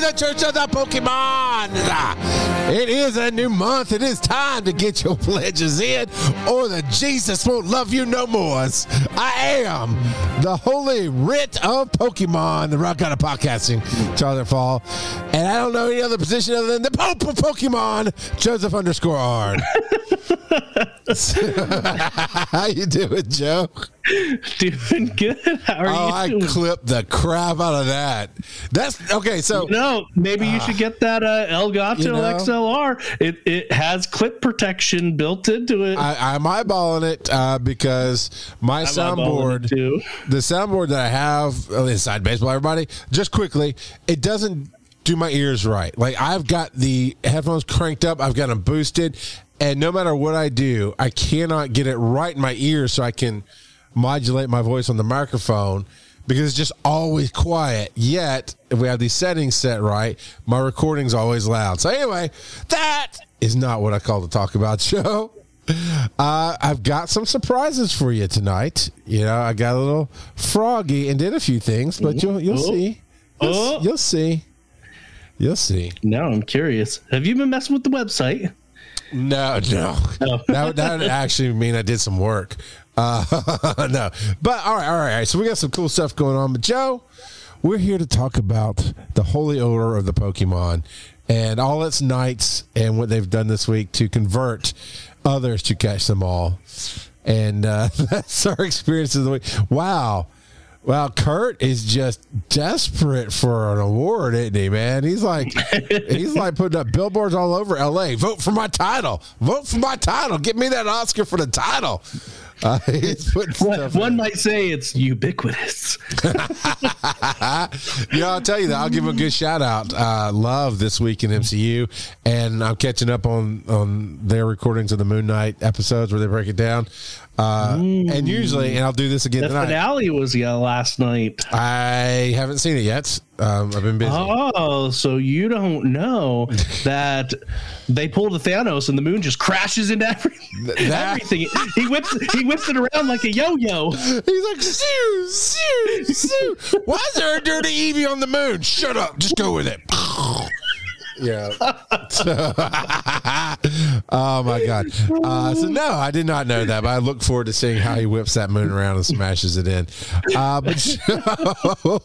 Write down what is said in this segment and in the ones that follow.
The Church of the Pokemon. It is a new month. It is time to get your pledges in, or the Jesus won't love you no more. I am the holy writ of Pokemon, the Rock Out of Podcasting, Charlie Fall, and I don't know any other position other than the Pope of Pokemon, Joseph underscore Ard. How you doing, Joe? Doing good. How are Oh, you I clipped the crap out of that. That's okay. So no, maybe you should get that uh, Elgato You know? XLR. It it has clip protection built into it. I, I'm eyeballing it uh, because my I'm soundboard, the soundboard that I have inside baseball, everybody, just quickly, it doesn't do my ears right. Like I've got the headphones cranked up, I've got them boosted, and no matter what I do, I cannot get it right in my ears so I can modulate my voice on the microphone because it's just always quiet. Yet, if we have these settings set right, my recording's always loud. So anyway, that is not what I call the talk about show. Uh, I've got some surprises for you tonight. You know, I got a little froggy and did a few things, but you'll you'll Oh. see. You'll, Oh. you'll see. You'll see. Now I'm curious. Have you been messing with the website? No, no. Oh. That would, that would actually mean I did some work. Uh, no, but all right, all right, all right. So we got some cool stuff going on. But Joe, we're here to talk about the holy odor of the Pokemon and all its knights and what they've done this week to convert others to catch them all. And uh, that's our experience of the week. Wow. Well, Kurt is just desperate for an award, isn't he, man? He's like, he's like putting up billboards all over L.A. Vote for my title. Vote for my title. Get me that Oscar for the title. Uh, he's putting One, stuff. one might say it's ubiquitous. yeah, I'll tell you that. I'll give him a good shout out. Uh, love this week in MCU, and I'm catching up on on their recordings of the Moon Knight episodes where they break it down. Uh, and usually, and I'll do this again The tonight. finale was yeah last night. I haven't seen it yet. Um, I've been busy. Oh, so you don't know that they pulled the Thanos and the moon just crashes into every, that- everything. He whips he whips it around like a yo-yo. He's like, shoo, shoo, shoo. Why is there a dirty Eevee on the moon? Shut up. Just go with it. Yeah. oh my god. Uh, so no, I did not know that, but I look forward to seeing how he whips that moon around and smashes it in. Uh, but Joe,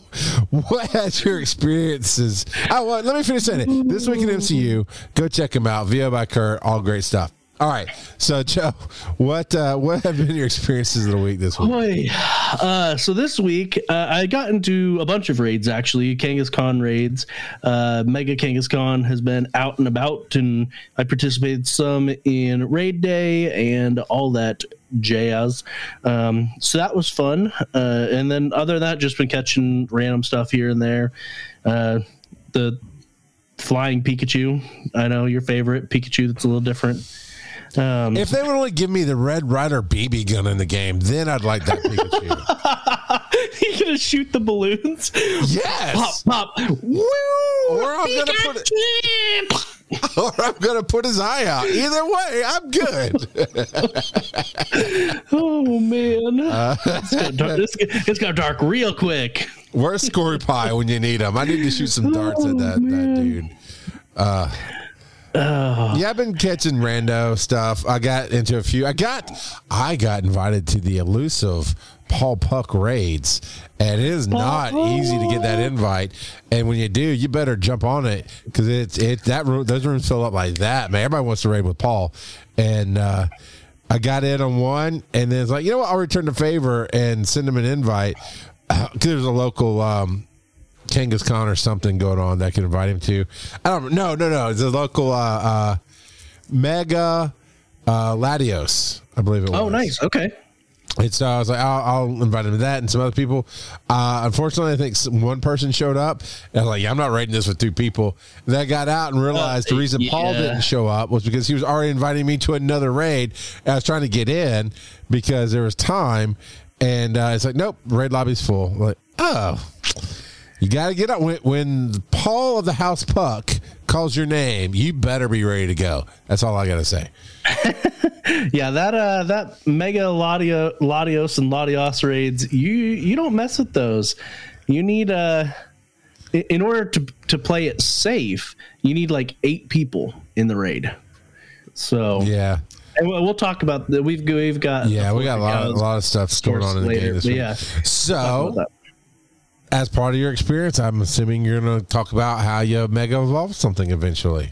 what has your experiences? Oh, well, let me finish saying it. This week in MCU, go check him out. VO by Kurt, all great stuff. All right, so Joe, what uh, what have been your experiences of the week this week? Uh, so this week uh, I got into a bunch of raids actually, Kangaskhan raids. Uh, Mega Kangaskhan has been out and about, and I participated some in raid day and all that jazz. Um, so that was fun. Uh, and then other than that, just been catching random stuff here and there. Uh, the flying Pikachu, I know your favorite Pikachu. That's a little different. Um, If they would only give me the Red Ryder BB gun in the game, then I'd like that Pikachu. you gonna shoot the balloons? yes. Pop, pop. Woo! Or I'm gonna put it, or I'm gonna put his eye out. Either way, I'm good. Oh man, Uh, it's, got dark, it's got dark real quick. Where's Scory Pie when you need him? I need to shoot some darts at that, that dude. Uh, yeah, I've been catching rando stuff. I got into a few. I got, I got invited to the elusive Paul Puck raids, and it is not easy to get that invite. And when you do, you better jump on it because it's it that room, those rooms fill up like that. Man, everybody wants to raid with Paul, and uh, I got in on one, and then it's like, you know what? I'll return the favor and send him an invite because there's a local. Um, Kangaskhan or something going on that I can invite him to. I don't no no no. It's a local uh, uh, mega uh, Latios, I believe it was. Oh, nice. Okay. It's so I was like, I'll, I'll invite him to that and some other people. Uh, unfortunately, I think some, one person showed up. And I was like, yeah, I'm not raiding this with two people. And I got out and realized the reason Paul didn't show up was because he was already inviting me to another raid. And I was trying to get in because there was time. And uh, it's like, nope, raid lobby's full. I'm like, oh, you got to get up. When, when Paul of the House Puck calls your name, you better be ready to go. That's all I got to say. Yeah, that uh that mega Ladio, Latios and Latias raids, you you don't mess with those. You need uh in order to to play it safe, you need like eight people in the raid. So Yeah. and we'll, talk about that. We've we've got Yeah, we got a lot, of, a lot of stuff stored on in the later, game this week. yeah. So, as part of your experience, I'm assuming you're going to talk about how you mega evolve something eventually.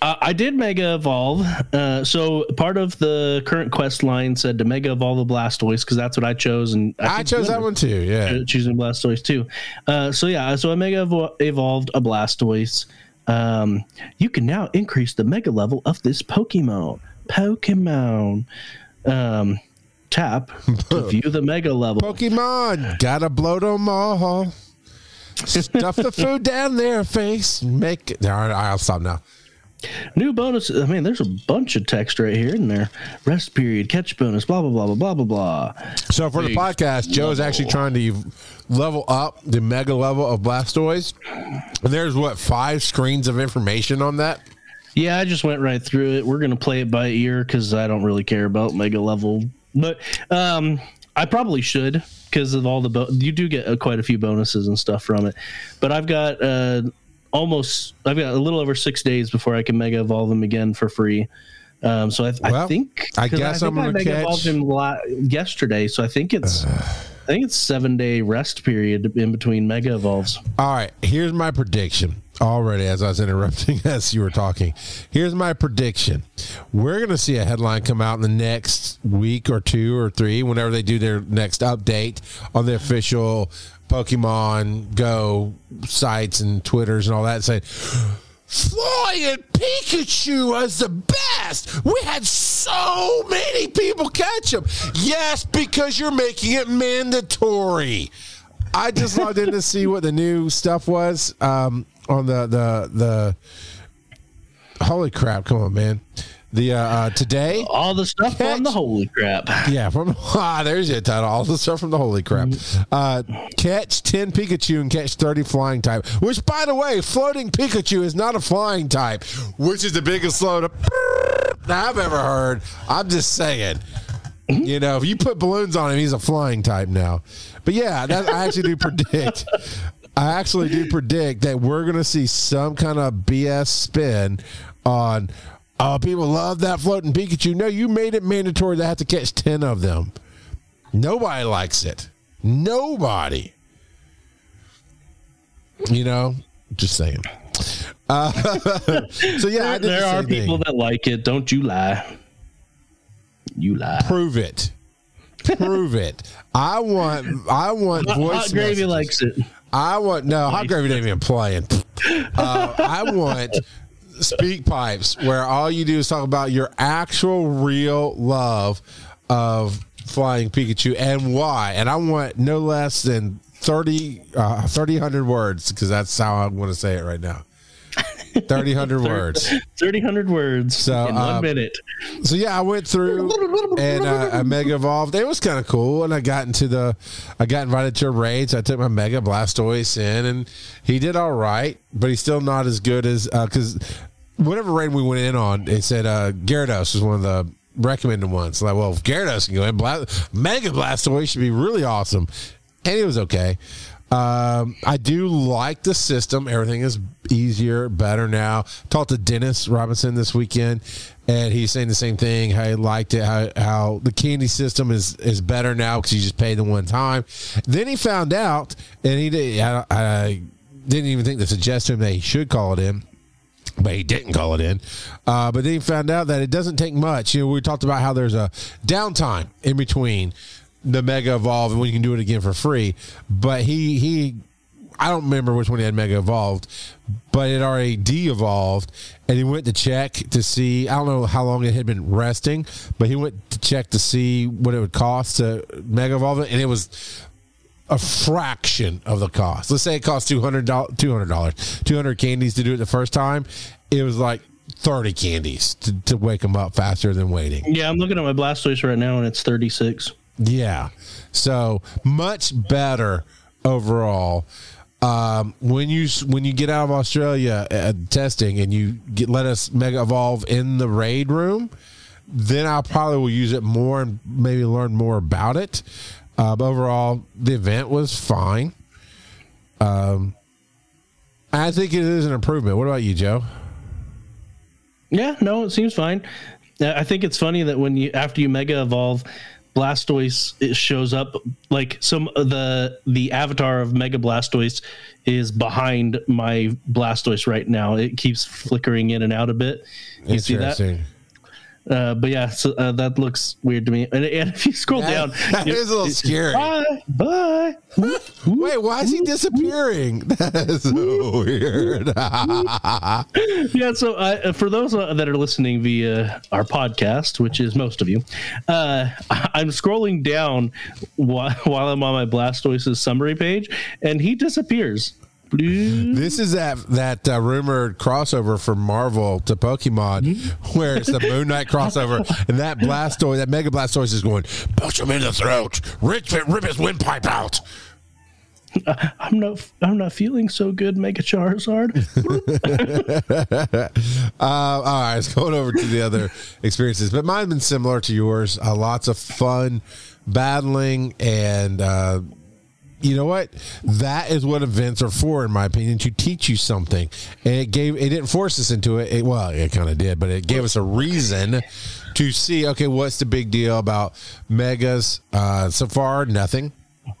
Uh, I did Mega Evolve. Uh, so part of the current quest line said to Mega Evolve a Blastoise because that's what I chose, and I, think chose that one too. Yeah. choosing Blastoise too. Uh, so yeah, so I Mega Evo- Evolved a Blastoise. Um, you can now increase the Mega level of this Pokemon. Pokemon. Um, tap to view the Mega level. Pokemon, gotta blow them all. Stuff the food down their face. Make it. All right, I'll stop now. New bonus. I mean, there's a bunch of text right here in there. Rest period, catch bonus, blah blah blah blah blah blah blah. So for the podcast, Joe is actually trying to level up the mega level of Blastoise. And there's what five screens of information on that. Yeah, I just went right through it. We're gonna play it by ear because I don't really care about mega level, but um, I probably should because of all the bo- you do get uh, quite a few bonuses and stuff from it. But I've got uh, almost I've got a little over six days before I can mega evolve them again for free. Um, so I, I Well, think I guess think I'm gonna I mega evolved catch- him yesterday, so I think it's I think it's seven day rest period in between mega evolves. All right, here's my prediction. Already, as I was interrupting as you were talking, here's my prediction. We're going to see a headline come out in the next week or two or three, whenever they do their next update on the official Pokemon Go sites and Twitters and all that, saying, Flying Pikachu was the best. We had so many people catch him. Yes, because you're making it mandatory. I just logged in to see what the new stuff was um, on the the the. Holy crap! Come on, man. The uh, uh, today, All the stuff Catch- on the holy crap. yeah, from ah, there's your title. All the stuff from the holy crap. Uh, catch ten Pikachu and catch thirty flying type. Which, by the way, floating Pikachu is not a flying type, which is the biggest load of I've ever heard. I'm just saying. You know, if you put balloons on him, he's a flying type now. But yeah, that, I actually do predict. I actually do predict that we're going to see some kind of BS spin on. Oh, people love that floating Pikachu. No, you made it mandatory to have to catch ten of them. Nobody likes it. Nobody. You know, just saying. Uh, so yeah, there the are people thing. that like it. Don't you lie. You lie. prove it. Prove it. I want. I want voice. Hot gravy likes it. I want no hot gravy ain't even playing. Uh, I want speak pipes where all you do is talk about your actual real love of flying Pikachu and why. And I want no less than 30, uh, 30 hundred words because that's how I want to say it right now. 30 hundred words. 30, 100 words So, in um, one minute. So yeah, I went through and uh, I mega evolved. It was kind of cool, and I got into the, I got invited to a raid, so I took my mega Blastoise in, and he did all right, but he's still not as good as because whatever raid we went in on, it said uh, Gyarados was one of the recommended ones. Like, well, if Gyarados can go in, Bla- Mega Blastoise should be really awesome, and it was okay. Um, I do like the system. Everything is easier, better now. Talked to Dennis Robinson this weekend, and he's saying the same thing. How he liked it. How, how the candy system is is better now because you just pay the one time. Then he found out, and he did. I, I didn't even think to suggest to him that he should call it in but he didn't call it in. Uh, but then he found out that it doesn't take much. You know, we talked about how there's a downtime in between the Mega Evolve and when you can do it again for free. But he he, I don't remember which one he had Mega Evolved, but it already de-evolved, and he went to check to see. I don't know how long it had been resting, but he went to check to see what it would cost to Mega Evolve it, and it was a fraction of the cost. Let's say it cost two hundred dollars, two hundred dollars, two hundred candies to do it the first time. It was like thirty candies to, to wake them up faster than waiting. Yeah, I'm looking at my Blastoise right now, and it's 36. Yeah, so much better overall. Um, when you when you get out of Australia uh, testing and you get let us mega evolve in the raid room, then I probably will use it more and maybe learn more about it. Uh, but overall, the event was fine. Um, I think it is an improvement. What about you, Joe? Yeah, no, it seems fine. Uh, I think it's funny that when you after you mega evolve, Blastoise shows up like some the the avatar of Mega Blastoise is behind my Blastoise right now. It keeps flickering in and out a bit. You see that? Uh, but yeah, so uh, that looks weird to me. And, and if you scroll That- down, that is a little it- scary. Bye, bye. Wait, why is he disappearing? That is so weird. yeah so uh, for those uh, that are listening via our podcast which is most of you uh, i'm scrolling down while, while i'm on my blastoise's summary page and he disappears. This is that that uh, rumored crossover from Marvel to Pokemon, where it's the Moon Knight crossover, and that Blastoise, that Mega Blastoise, is going punch him in the throat, rip, rip his windpipe out. i'm not i'm not feeling so good mega charizard Uh, all right, let's going over to the other experiences, but mine's been similar to yours. Uh, lots of fun battling, and uh, you know what? That is what events are for, in my opinion, to teach you something. And it gave it didn't force us into it. it well, it kind of did, but it gave us a reason to see. Okay, what's the big deal about megas? Uh, so far, nothing,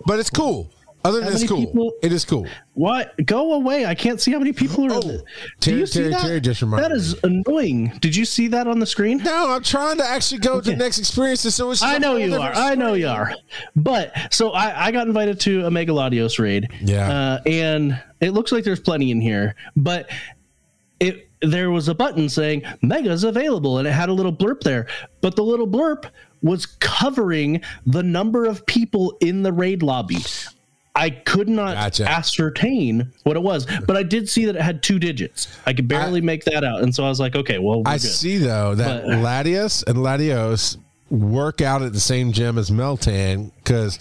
but it's cool. Other than it's cool, people- it is cool. what go away i can't see how many people are Oh, in it. do Terry- you see that Terry just reminded that is annoying did you see that on the screen No, I'm trying to actually go to the next experience. So it's I know you are. I know you are. But so I, I got invited to a Megalodios raid. Yeah. Uh, and it looks like there's plenty in here, but it there was a button saying Mega's available, and it had a little blurb there. But the little blurb was covering the number of people in the raid lobby. I could not Gotcha. ascertain what it was, but I did see that it had two digits. I could barely make that out, and so I was like, "Okay, well, we're I good." see though that But- Latias and Latios work out at the same gym as Meltan because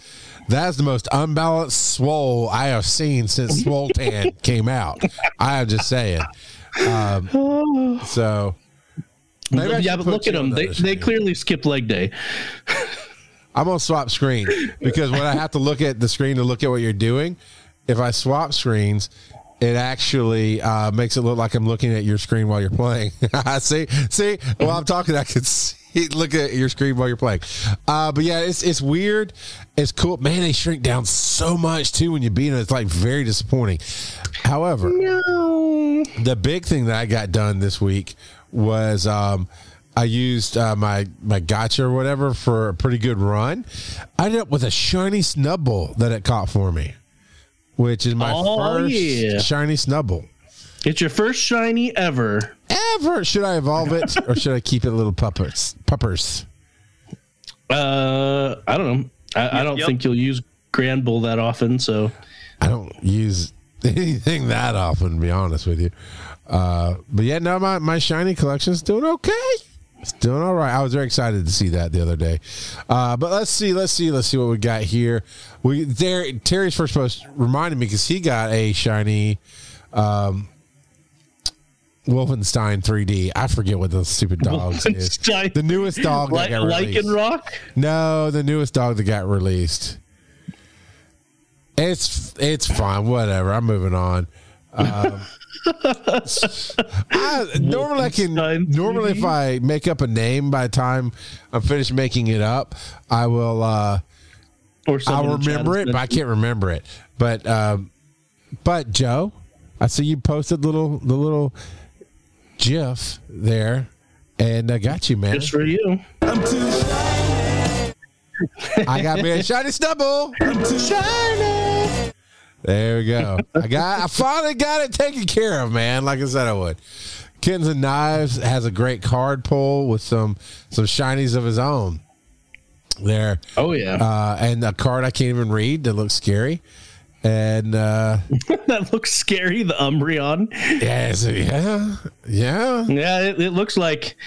that's the most unbalanced swole I have seen since Swoltan came out. I am just saying. Um, so maybe I yeah, but look at them. They, they clearly skipped leg day. I'm gonna swap screen because when I have to look at the screen to look at what you're doing, if I swap screens, it actually uh, makes it look like I'm looking at your screen while you're playing. see, see, while I'm talking, I can see look at your screen while you're playing. Uh, but yeah, it's it's weird. It's cool, man. They shrink down so much too when you beat them. It's like very disappointing. However, No. the big thing that I got done this week was um, I used uh, my my gotcha or whatever for a pretty good run. I ended up with a shiny Snubbull that it caught for me, which is my Oh, first yeah. shiny Snubbull It's your first shiny ever. ever. Should I evolve it or should I keep it little puppers? Puppers. Uh, I don't know. I, I don't yep. think you'll use Granbull that often. So I don't use anything that often, to be honest with you. Uh, but yeah, no, my, my shiny collection's doing okay. It's doing all right. I was very excited to see that the other day. Uh, but let's see, let's see, let's see what we got here. We there. Terry's first post reminded me because he got a shiny um, Wolfenstein 3D. I forget what the stupid dogs is. The newest dog like that got released. Lycanroc. No, the newest dog that got released. It's it's fine, whatever. I'm moving on. Um, I, normally I can normally if 3D? I make up a name by the time I'm finished making it up, I will uh Or I'll someone in chat remember it, but I can't remember it. But um but Joe, I see you posted little the little GIF there, and I got you, man. Just for you. I got me a shiny stubble. There we go. I got. I finally got it taken care of, man. Like I said, I would. Kittens and Knives has a great card pull with some some shinies of his own. There, Oh yeah, uh, and a card I can't even read that looks scary. And uh, that looks scary. The Umbreon. yes, yeah, yeah. Yeah, it, it looks like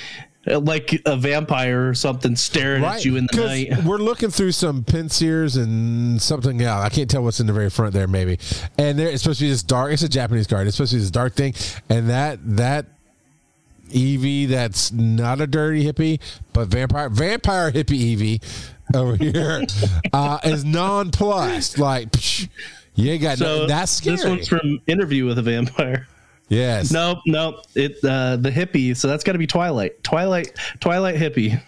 like a vampire or something staring at you in the night. We're looking through some Pinsirs and something else. I can't tell what's in the very front there, maybe. And there, it's supposed to be this dark. It's a Japanese card. It's supposed to be this dark thing, and that that Eevee that's not a dirty hippie, but vampire vampire hippie Eevee over here uh, is nonplussed. Like psh, You ain't got So no, that's scary. this one's from Interview with a Vampire. Yes. Nope, nope. It uh, the hippie. So that's got to be Twilight. Twilight. Twilight hippie.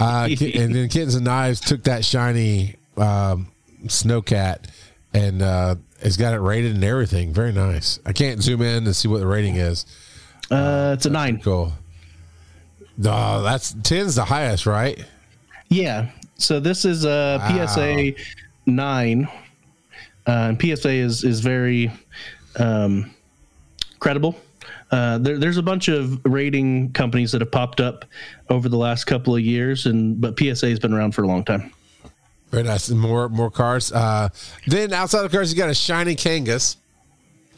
Uh, and then Kittens and Knives took that shiny um, Snowcat and uh, it's got it rated and everything. Very nice. I can't zoom in to see what the rating is. Uh, it's a nine. Cool. No, that's 10's the highest, right? Yeah. So this is a Wow. PSA nine. Uh, and PSA is is very um, credible. Uh, there, there's a bunch of rating companies that have popped up over the last couple of years, and but PSA has been around for a long time. Very nice. More more cars. Uh, then outside of cars, you got a shiny Kangas,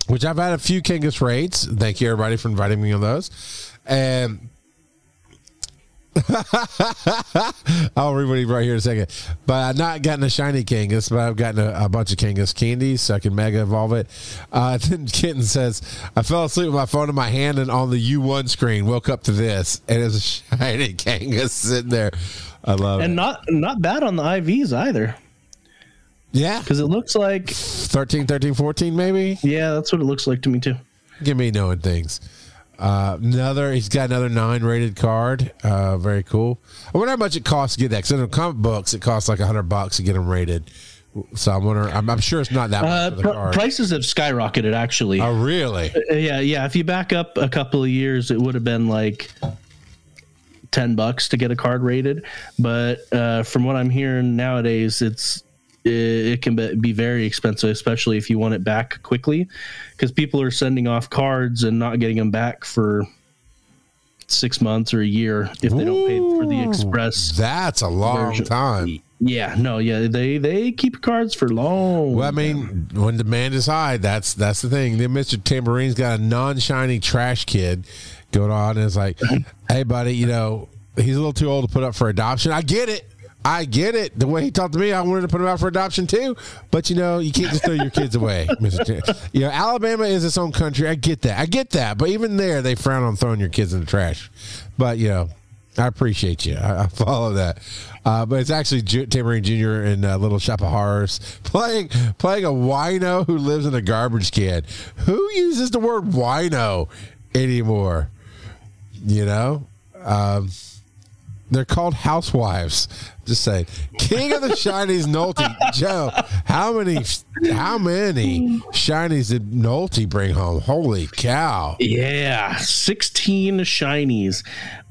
which I've had a few Kangas raids. Thank you everybody for inviting me on those. And I'll read what he brought here in a second. But I've not gotten a shiny Kangas, but I've gotten a, a bunch of Kangas candies, so I can mega evolve it. Uh, then Kitten says, I fell asleep with my phone in my hand and on the U1 screen, woke up to this, and it's a shiny Kangas sitting there. I love And it. And not not bad on the IVs either, yeah. because it looks like 13, 13, 14, maybe. yeah, that's what it looks like to me too. Give me knowing things. Uh, another, he's got another nine rated card. Uh, very cool. I wonder how much it costs to get that. Because in the comic books, it costs like a hundred bucks to get them rated. So I'm wondering. I'm, I'm sure it's not that much Uh, for the pr- card. prices have skyrocketed actually. oh, really? Uh, yeah, yeah. If you back up a couple of years, it would have been like ten bucks to get a card rated. But uh, from what I'm hearing nowadays, it's it, can be, very expensive, especially if you want it back quickly, because people are sending off cards and not getting them back for six months or a year if they don't pay for the express. That's a long version. time. Yeah, no, yeah, they they keep cards for long. Well, I mean, when demand is high, that's that's the thing. Then Mr. Tambourine's got a non-shiny trash kid going on, and it's like, hey, buddy, you know, he's a little too old to put up for adoption. I get it. I get it. The way he talked to me, I wanted to put him out for adoption too. But you know, you can't just throw your kids away, Mr. Tam- you know, Alabama is its own country. I get that. I get that. But even there, they frown on throwing your kids in the trash. But you know, I appreciate you. I, I follow that. Uh, but it's actually Ju- Tamarine Jr. in uh, Little Shop of Horrors playing playing a wino who lives in a garbage can. Who uses the word wino anymore? You know, um, they're called housewives. Just say, King of the Shinies, Nolte. Joe, how many how many shinies did Nolte bring home? Holy cow! Yeah, 16 shinies.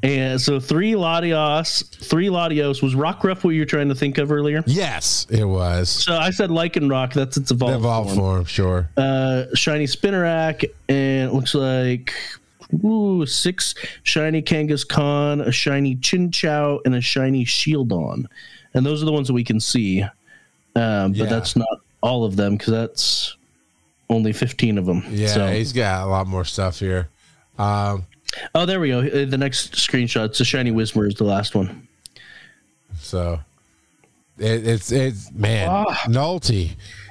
And so three Latios, three Latios. Was Rock Rockruff what you were trying to think of earlier? Yes, it was. So I said Lycanroc. That's its evolved, Evolved form. form, sure. Uh, shiny Spinarak, and it looks like ooh, six shiny Kangaskhan, a shiny Chinchou, and a shiny Shieldon. And those are the ones that we can see. Um, but Yeah. that's not all of them because that's only 15 of them. Yeah, So- he's got a lot more stuff here. Um, Oh, there we go. Uh, The next screenshot. It's a shiny Whismur is the last one. so it, it's it's man, Ah.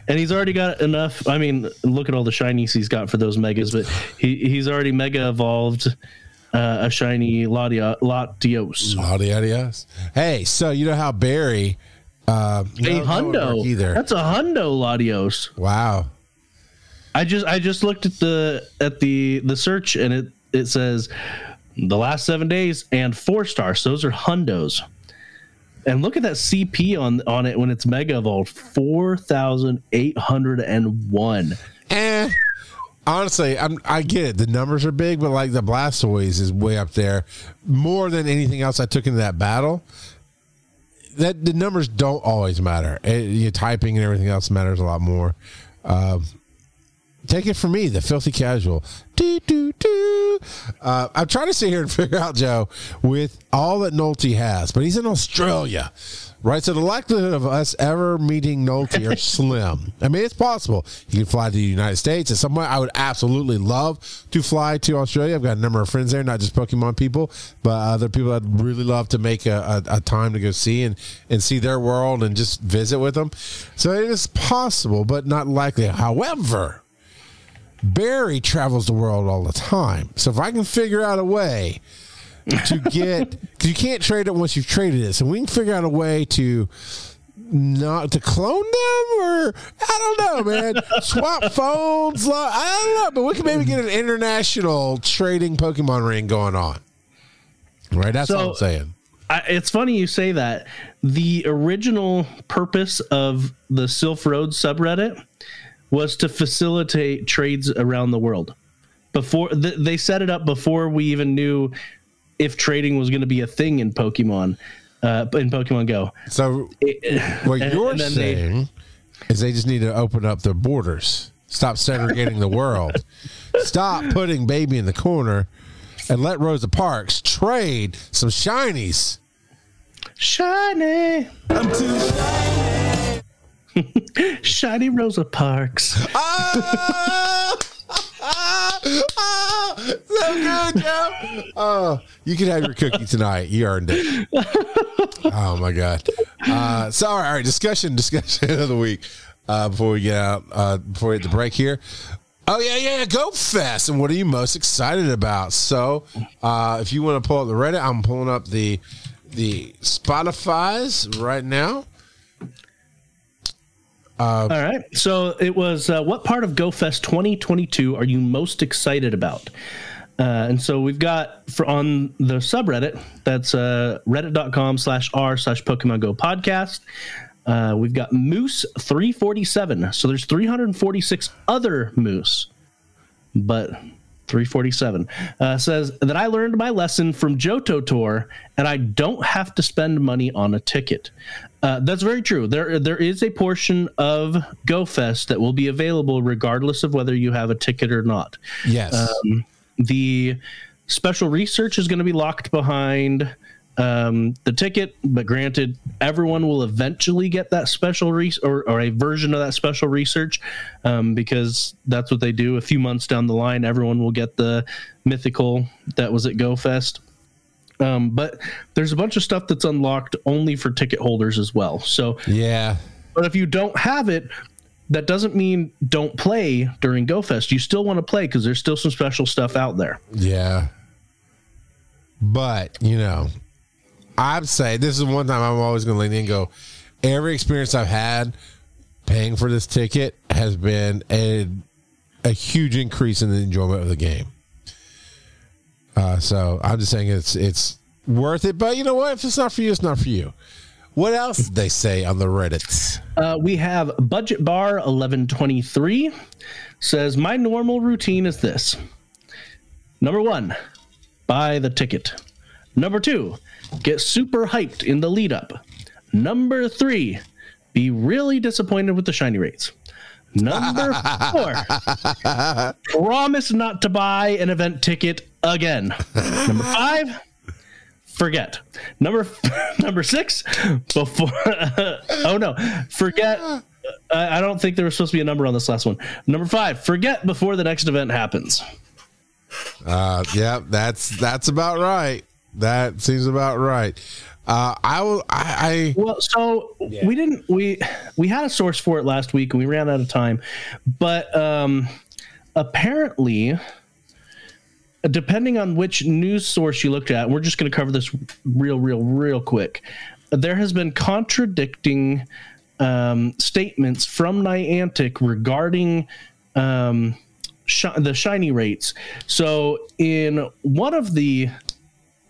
And he's already got enough. I mean, look at all the shinies he's got for those megas, but he, he's already mega evolved uh, a shiny Latios. Adios. Hey, so you know how Barry? Uh, A no, that hundo. either. That's a hundo Latios. wow. I just I just looked at the at the the search and it it says the last seven days and four stars. Those are hundos. And look at that CP on on it when it's mega evolved four thousand eight hundred and one. Eh. Honestly, I'm, I get it. The numbers are big, but like the Blastoise is way up there, more than anything else I took into that battle. That the numbers don't always matter. It, your typing and everything else matters a lot more. Um, take it from me, the filthy casual. Do do do. Uh, I'm trying to sit here and figure out Joe with all that Nolte has, but he's in Australia, right? So the likelihood of us ever meeting Nolte are slim. I mean, it's possible he can fly to the United States. At somewhere I would absolutely love to fly to Australia. I've got a number of friends there, not just Pokemon people, but other people I'd really love to make a, a, a time to go see and and see their world and just visit with them. So it is possible, but not likely. However. Barry travels the world all the time. So if I can figure out a way to get, because you can't trade it once you've traded it. So we can figure out a way to not to clone them or I don't know, man. Swap phones. I don't know, but we can maybe get an international trading Pokemon ring going on. Right, that's so, all I'm saying. I, it's funny you say that. The original purpose of the Silph Road subreddit was to facilitate trades around the world. Before th- they set it up before we even knew if trading was going to be a thing in Pokemon, uh, in Pokemon Go. So it, what you're and saying they, is they just need to open up their borders, stop segregating the world, stop putting baby in the corner, and let Rosa Parks trade some shinies. Shiny. I'm too shiny. shiny Rosa Parks. Ah! oh, so good, Joe. Oh, you can have your cookie tonight. You earned it. Oh my god. Uh, so all right, all right, discussion, discussion of the week. Uh, before we get out, uh, before we hit the break here. Oh yeah, yeah, Go Fest. And what are you most excited about? So, uh, if you want to pull up the Reddit, I'm pulling up the the Spotify's right now. Uh, All right. So it was uh, what part of GoFest 2022 are you most excited about? Uh, and so we've got for on the subreddit that's uh, reddit.com slash r slash Pokemon Go podcast. Uh, we've got Moose 347. So there's 346 other Moose, but 347 uh, says that I learned my lesson from Johto Tour and I don't have to spend money on a ticket. Uh, that's very true. There, there is a portion of GoFest that will be available regardless of whether you have a ticket or not. Yes. Um, the special research is going to be locked behind um, the ticket, but granted, everyone will eventually get that special re- or, or a version of that special research um, because that's what they do. A few months down the line, everyone will get the mythical that was at GoFest. Um, but there's a bunch of stuff that's unlocked only for ticket holders as well. So yeah, but if you don't have it, that doesn't mean don't play during GoFest. You still want to play because there's still some special stuff out there. Yeah. But, you know, I'd say this is one time I'm always going to lean in and go, every experience I've had paying for this ticket has been a, a huge increase in the enjoyment of the game. Uh, so I'm just saying it's it's worth it. But you know what? If it's not for you, it's not for you. What else did they say on the Reddit? Uh, we have Budget Bar 1123 says, My normal routine is this. Number one, buy the ticket. Number two, get super hyped in the lead up. Number three, be really disappointed with the shiny rates. Number four, promise not to buy an event ticket again. Number five, forget. Number number six, before. oh no, forget. I don't think there was supposed to be a number on this last one. Number five, forget before the next event happens. Uh, yeah, that's that's about right. That seems about right. Uh, I will. I, I well, so yeah. we didn't. We we had a source for it last week, and we ran out of time. But um, apparently, depending on which news source you looked at, we're just going to cover this real, real, real quick. There has been contradicting um, statements from Niantic regarding um, sh- the shiny rates. So, in one of the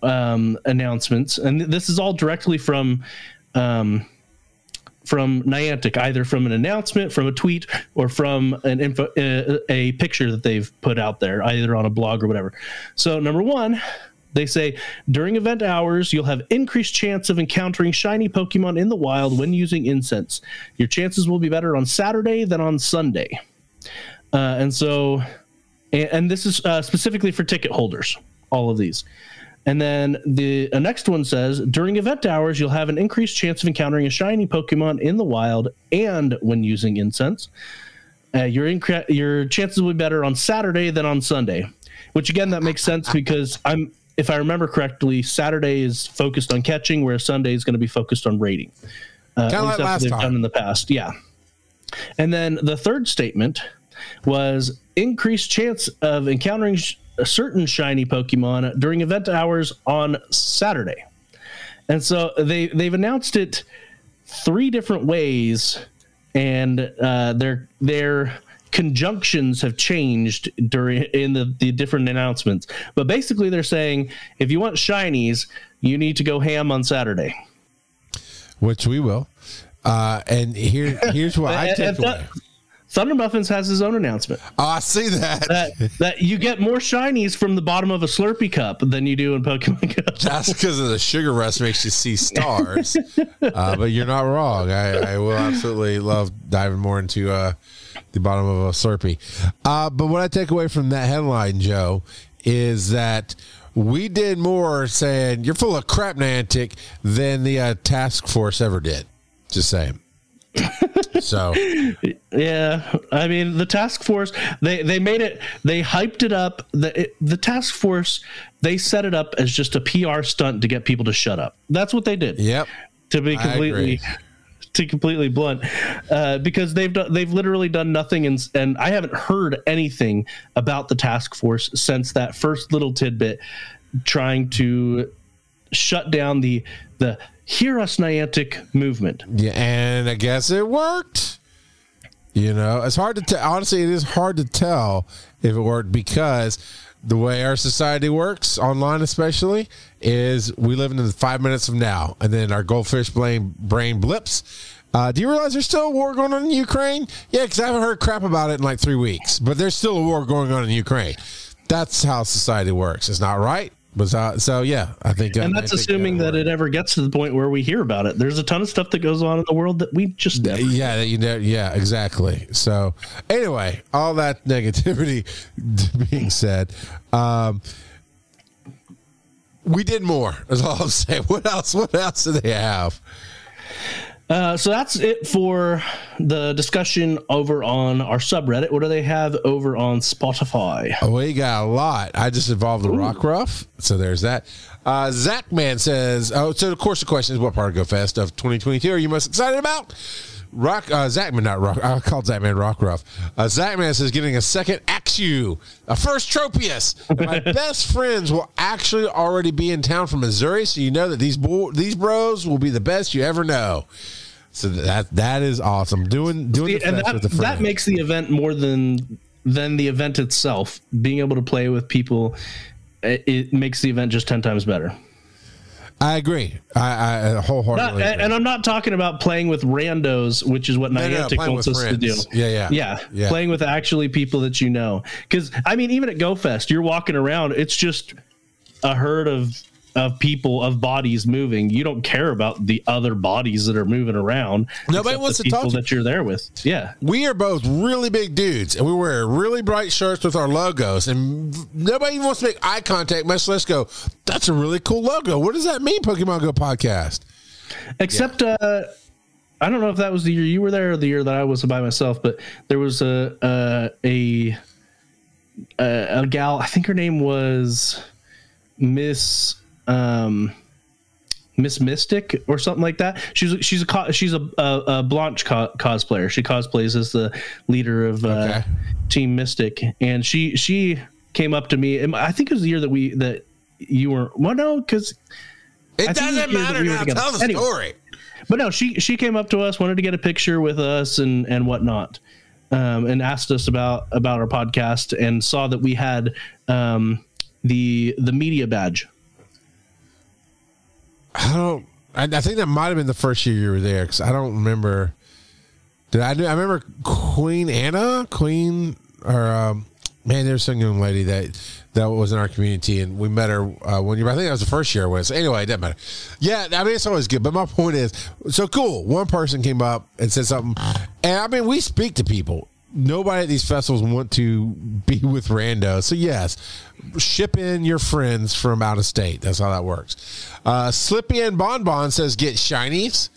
um, announcements, and this is all directly from um, from Niantic, either from an announcement, from a tweet, or from an info, a, a picture that they've put out there, either on a blog or whatever. So, number one, they say during event hours, you'll have increased chance of encountering shiny Pokemon in the wild when using incense. Your chances will be better on Saturday than on Sunday. Uh, and so, and, and this is uh, specifically for ticket holders, all of these. And then the next one says during event hours, you'll have an increased chance of encountering a shiny Pokemon in the wild and when using incense. Uh, your inc- your chances will be better on Saturday than on Sunday, which again that makes sense because I'm if I remember correctly, Saturday is focused on catching, whereas Sunday is going to be focused on raiding. Uh, kind of like last they've time. done in the past, yeah. And then the third statement was increased chance of encountering sh- a certain shiny Pokemon during event hours on Saturday. And so they they've announced it three different ways, and uh, their their conjunctions have changed during in the, the different announcements. But basically, they're saying if you want shinies, you need to go ham on Saturday. Which we will. Uh, and here, here's what I take away. Thunder Muffins has his own announcement. Oh, I see that. that. That you get more shinies from the bottom of a Slurpee cup than you do in Pokemon Go. That's because of the sugar rush makes you see stars. uh, but you're not wrong. I, I, will absolutely love diving more into uh, the bottom of a Slurpee. Uh, but what I take away from that headline, Joe, is that we did more saying you're full of crap, Niantic, than the uh, task force ever did. Just saying so yeah i mean the task force they they made it they hyped it up. The it, the task force they set it up as just a pr stunt to get people to shut up. That's what they did. Yep. To be completely to completely blunt. Uh, because they've done they've literally done nothing and and i haven't heard anything about the task force since that first little tidbit trying to shut down the the hear us Niantic movement. Yeah, and I guess it worked. You know, it's hard to tell. Honestly, it is hard to tell if it worked because the way our society works, online especially, is we live in the five minutes of now, and then our goldfish brain, brain blips. Uh, do you realize there's still a war going on in Ukraine? Yeah, because I haven't heard crap about it in like three weeks, but there's still a war going on in Ukraine. That's how society works. It's not right. But uh, so yeah, I think, and that's assuming that, that it ever gets to the point where we hear about it. There's a ton of stuff that goes on in the world that we just never. Yeah, you know, yeah, exactly. So anyway, all that negativity being said, um, we did more. Is all I'm saying. What else? What else do they have? Uh, so that's it for the discussion over on our subreddit. What do they have over on Spotify? Oh, we got a lot. I just involved the Ooh. Rockruff, so there's that. Uh, Zach Man says, "Oh, so of course the question is, what part of Go Fest of 2022 are you most excited about?" Rock uh, Zachman, not Rock. I called Zachman Rockruff. Uh, Zachman says getting a second Axew, a first Tropius. My best friends will actually already be in town from Missouri, so you know that these bo- these bros will be the best you ever know. So that that is awesome. Doing doing See, and that, that makes the event more than than the event itself. Being able to play with people, it, it makes the event just ten times better. I agree. I, I wholeheartedly. Not, and I'm not talking about playing with randos, which is what no, Niantic no, wants us friends. to do. Yeah, yeah, yeah, yeah. Playing with actually people that you know. Because I mean, even at GoFest, you're walking around. It's just a herd of of people of bodies moving. You don't care about the other bodies that are moving around. Nobody wants to talk to that you're there with. Yeah, we are both really big dudes, and we wear really bright shirts with our logos, and nobody even wants to make eye contact. Much less go. That's a really cool logo. What does that mean, Pokemon Go podcast? Except. Yeah. uh I don't know if that was the year you were there or the year that I was by myself, but there was a a a, a, a gal. I think her name was Miss um, Miss Mystic or something like that. She's she's a she's a, a, a Blanche co- cosplayer. She cosplays as the leader of uh, okay. Team Mystic, and she she came up to me. And I think it was the year that we that you were. Well, no, because it doesn't matter we now. Tell the anyway, story. But no, she she came up to us, wanted to get a picture with us and and whatnot, um, and asked us about about our podcast, and saw that we had um, the the media badge I don't. I, I think that might have been the first year you were there because I don't remember. Did I? I remember Queen Anna, Queen or um, man, there's some young lady that that was in our community, and we met her uh, one. I think that was the first year I anyway, it doesn't matter. Yeah, I mean it's always good. But my point is, so cool. One person came up and said something, and I mean we speak to people nobody at these festivals want to be with rando. So yes, ship in your friends from out of state. That's how that works. Uh, Slippy and Bonbon says get shinies.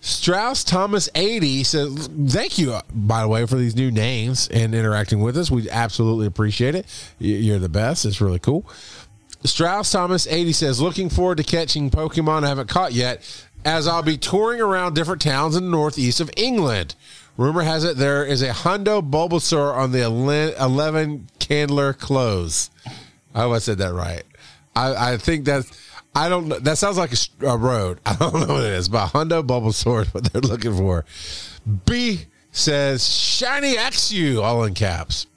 Strauss Thomas 80 says, Thank you, uh, by the way, for these new names and interacting with us. We absolutely appreciate it. You're the best. It's really cool. Strauss Thomas 80 says, Looking forward to catching Pokemon I haven't caught yet, as I'll be touring around different towns in the northeast of England. Rumor has it there is a Hundo Bulbasaur on the 11 Candler close. I hope I said that right. I, I think that's. I don't know. That sounds like a, a road. I don't know what it is, but Hundo Bulbasaur is what they're looking for. B says shiny Axew, all in caps.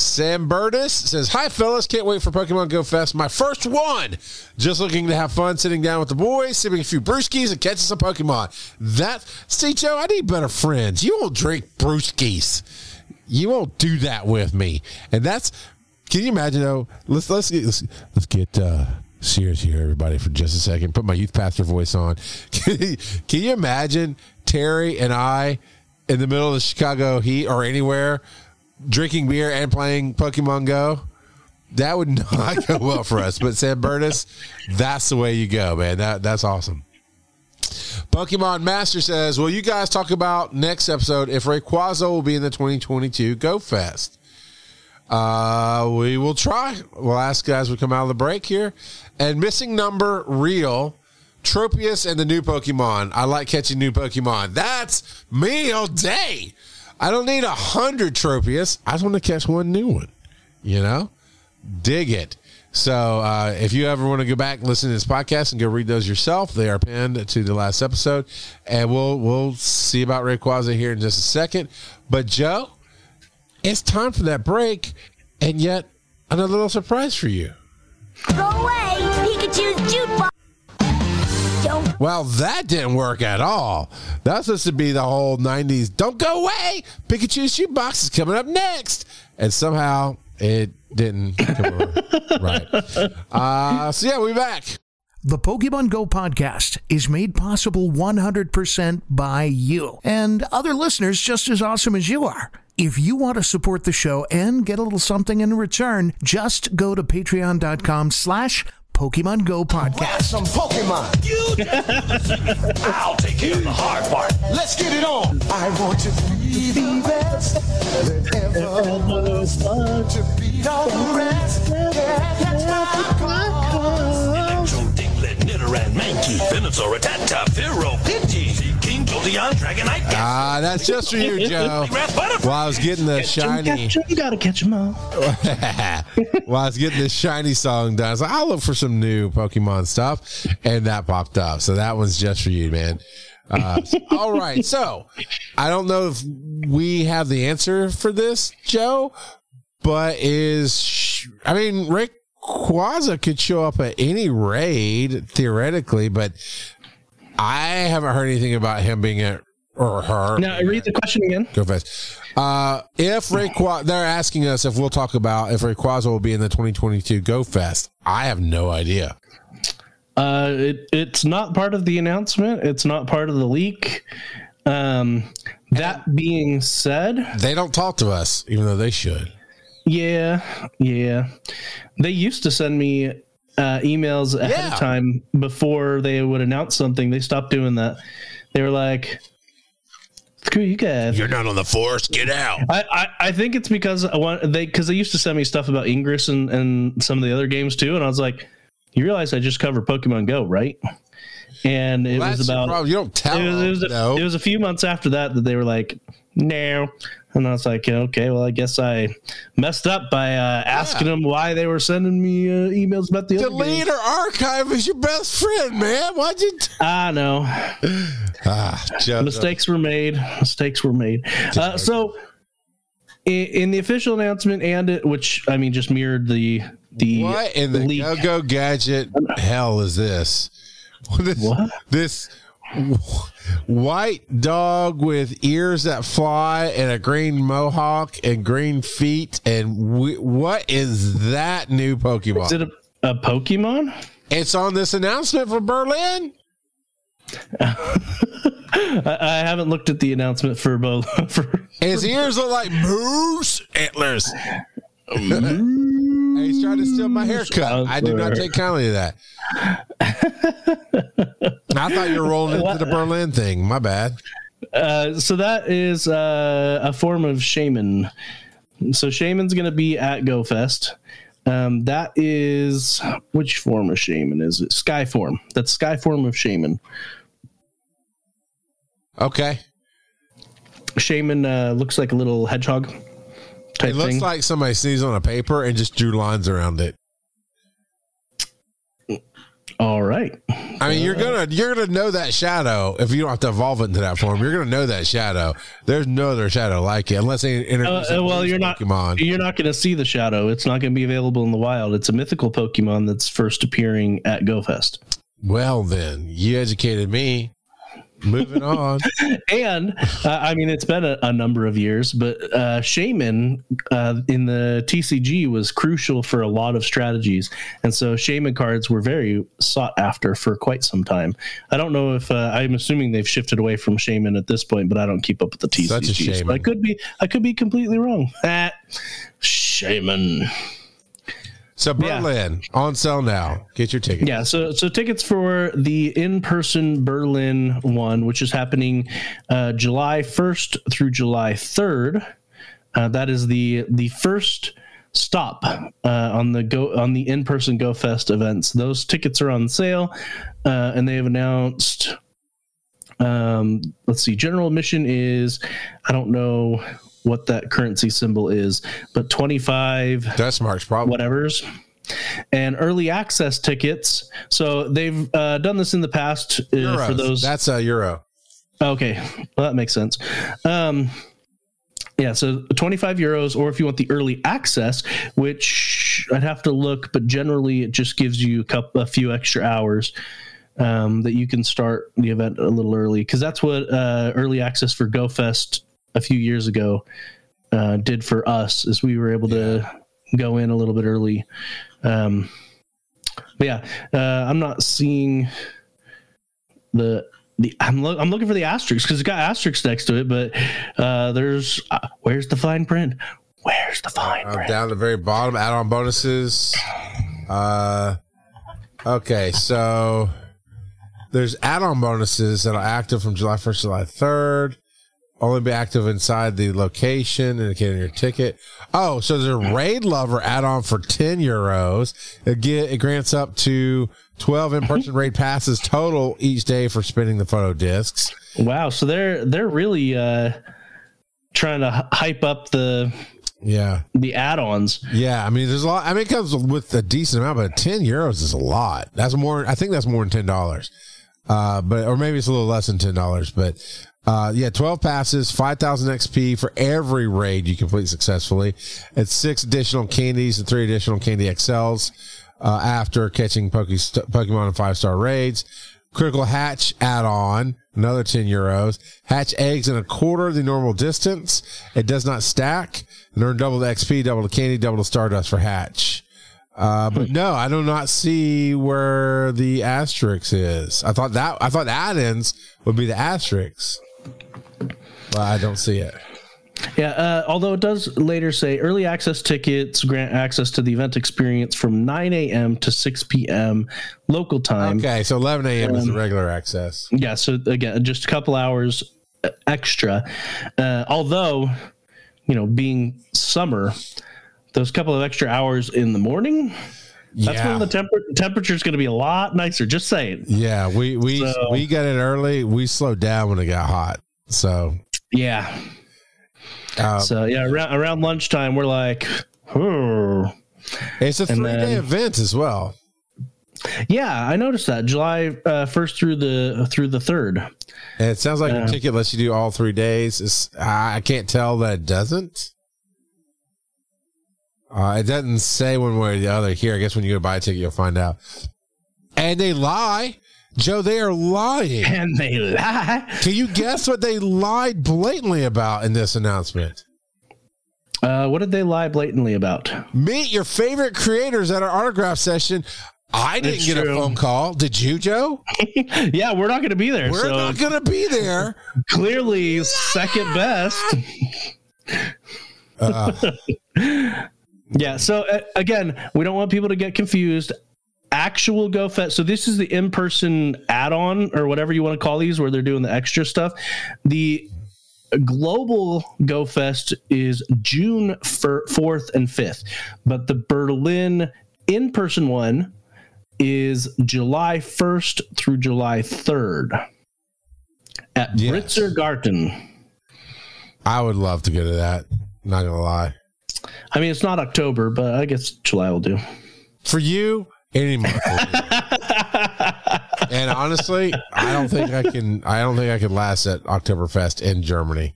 Sam Burtis says, Hi, fellas. Can't wait for Pokemon Go Fest. My first one. Just looking to have fun sitting down with the boys, sipping a few brewskis, and catching some Pokemon. That, see, Joe, I need better friends. You won't drink brewskis. You won't do that with me. And that's, can you imagine, though? Let's, let's let's, let's get, uh, serious here, everybody, for just a second. Put my youth pastor voice on. Can you imagine Terry and I in the middle of the Chicago heat or anywhere drinking beer and playing Pokemon Go? That would not go well for us. But Sam Burtis, that's the way you go, man. That that's awesome. Pokemon Master says, "Will you guys talk about next episode if Rayquaza will be in the 2022 Go Fest?" Uh, we will try. We'll ask guys we come out of the break here. And missing number real. Tropius and the new Pokemon. I like catching new Pokemon. That's me all day. I don't need a hundred Tropius. I just want to catch one new one. You know? Dig it. So uh, if you ever want to go back and listen to this podcast and go read those yourself, they are pinned to the last episode. And we'll we'll see about Rayquaza here in just a second. But Joe, it's time for that break, and yet another little surprise for you. Go away, Pikachu's jukebox. Don't Well, that didn't work at all. That's supposed to be the whole 90s. Don't go away. Pikachu's shoebox is coming up next. And somehow it didn't come over. right. Uh, so, yeah, we're back. The Pokemon Go podcast is made possible 100% by you and other listeners just as awesome as you are. If you want to support the show and get a little something in return, just go to patreon.com slash Pokemon Go podcast. some Pokemon. I'll take care of the hard part. Let's get it on. I want to be the best that ever was. To beat all the rest. Yeah, that's my cause. Electro, Mankey, Venusaur, Rattata, Fearow, Pidgey, King Jolteon, Dragonite, Ah, that's just for you, Joe. While I was getting the shiny, You gotta catch them all. while I was getting this shiny song done, I was like, I'll look for some new Pokemon stuff, and that popped up. So that one's just for you, man. Uh, all right, so I don't know if we have the answer for this, Joe, but is I mean Rick Quaza could show up at any raid theoretically, but I haven't heard anything about him being at or her. Now, I read the question again. Go Fest. Uh, if Rayquaza, they're asking us if we'll talk about if Rayquaza will be in the 2022 Go Fest. I have no idea. Uh, it, it's not part of the announcement. It's not part of the leak. Um, that being said, They don't talk to us, even though they should. Yeah, yeah, they used to send me uh, emails ahead Yeah. of time before they would announce something. They stopped doing that. They were like, "Screw you guys." You're not on the force. Get out. I, I, I think it's because I want they because they used to send me stuff about Ingress and, and some of the other games too, and I was like, you realize I just covered Pokemon Go, right? And it That's was about. You don't tell it was, it, was them. a, no. it was a few months after that that they were like, no. And I was like, okay, well, I guess I messed up by uh, asking them why they were sending me uh, emails about the other Delete or archive is your best friend, man. Why'd you? T- I know. ah, Joe. mistakes were made mistakes were made uh, so in, in the official announcement and it which i mean just mirrored the the What in the leak. go go gadget hell is this? What is What? this? White dog with ears that fly and a green mohawk and green feet and w- what is that new Pokemon? is it a, a pokemon it's on this announcement for Berlin. I, I haven't looked at the announcement for both for His ears look like moose antlers. He's trying to steal my haircut. I do not take kindly to that. I thought you were rolling into the Berlin thing. My bad. uh, so that is uh, a form of Shaymin so Shaymin's gonna be at gofest um, that is which form of Shaymin is it sky form that's sky form of Shaymin Okay. Shaymin uh, looks like a little hedgehog type It looks thing. like somebody sneezed on a paper and just drew lines around it. All right. I mean, you're gonna you're gonna know that shadow if you don't have to evolve it into that form. You're gonna know that shadow. There's no other shadow like it unless they Uh, introduce. uh, well, you're not Pokemon. you're not going to see the shadow. It's not going to be available in the wild. It's a mythical Pokemon that's first appearing at GoFest. Well, then you educated me. Moving on. And uh, I mean, it's been a, a number of years, but uh, Shaymin uh, in the TCG was crucial for a lot of strategies, and so Shaymin cards were very sought after for quite some time. I don't know if uh, I'm assuming they've shifted away from Shaymin at this point, but I don't keep up with the TCG. Such a Shaman. I could be I could be completely wrong. Ah, Shaman. So Yeah. Berlin on sale now. Get your ticket. Yeah, so so tickets for the in-person Berlin one, which is happening uh, July 1st through July 3rd. Uh, that is the the first stop uh, on the go on the in-person Go Fest events. Those tickets are on sale, uh, and they have announced. Um, let's see. General admission is I don't know what that currency symbol is, but 25 Deutsche Marks probably. whatever's and early access tickets so they've uh, done this in the past uh, for those That's a euro. okay well, that makes sense um yeah so 25 euros or if you want the early access which i'd have to look but generally it just gives you a couple a few extra hours um, that you can start the event a little early because that's what uh, early access for GoFest a few years ago uh, did for us is we were able to go in a little bit early. Um, but yeah, uh, I'm not seeing the the I'm look I'm looking for the asterisk because it's got asterisks next to it, but uh, there's uh, where's the fine print? Where's the fine Uh, print? down the very bottom, add-on bonuses. Uh, okay, so there's add-on bonuses that are active from July 1st to July 3rd. Only be active inside the location, indicating your ticket. Oh, so there's a raid lover add-on for 10 euros. It, get, it grants up to 12 in-person raid passes total each day for spinning the photo discs. Wow, so they're they're really uh, trying to hype up the Yeah. the add-ons. Yeah, I mean, there's a lot. I mean, it comes with a decent amount, but ten euros is a lot. That's more. I think that's more than ten dollars. Uh, but or maybe it's a little less than ten dollars. But uh, yeah, twelve passes, five thousand XP for every raid you complete successfully. It's six additional candies and three additional candy XLs uh, after catching Pokemon in five star raids. Critical hatch add on, another 10 euros. Hatch eggs in a quarter of the normal distance. It does not stack. And earn double the XP, double the candy, double the stardust for hatch. Uh, but no, I do not see where the asterisk is. I thought that I thought add-ins would be the asterisks. I don't see it. Yeah, uh, although it does later say early access tickets grant access to the event experience from 9 a.m. to 6 p.m. local time. Okay, so 11 a.m. is the regular access. Yeah, so again, just a couple hours uh, extra. Uh, although, you know, being summer, those couple of extra hours in the morning, that's yeah. when the temper- temperature is going to be a lot nicer. Just saying. yeah, we we So- we got it early. We slowed down when it got hot. So Yeah. uh, So yeah, around, around lunchtime, we're like, "Hmm." it's a and three-day event as well. yeah, I noticed that July uh, first through the through the third. And it sounds like Yeah. your ticket lets you do all three days. It's, I I can't tell that it doesn't. Uh, it doesn't say one way or the other here. I guess when you go buy a ticket, you'll find out. And they lie. Joe, they are lying. And they lie. Can you guess what they lied blatantly about in this announcement? Uh, what did they lie blatantly about? Meet your favorite creators at our autograph session. I didn't It's get true. a phone call. Did you, Joe? yeah, we're not going to be there. We're so not going to be there. clearly second best. Uh, Yeah. So uh, again, we don't want people to get confused. Actual Go Fest. So this is the in-person add-on or whatever you want to call these, where they're doing the extra stuff. The global Go Fest is June fourth and fifth, but the Berlin in-person one is July first through July third at Yes. Britzer Garten. I would love to go to that. Not to lie. I mean, it's not October, but I guess July will do. For you, any month. and honestly, I don't think I can. I don't think I could last at Oktoberfest in Germany.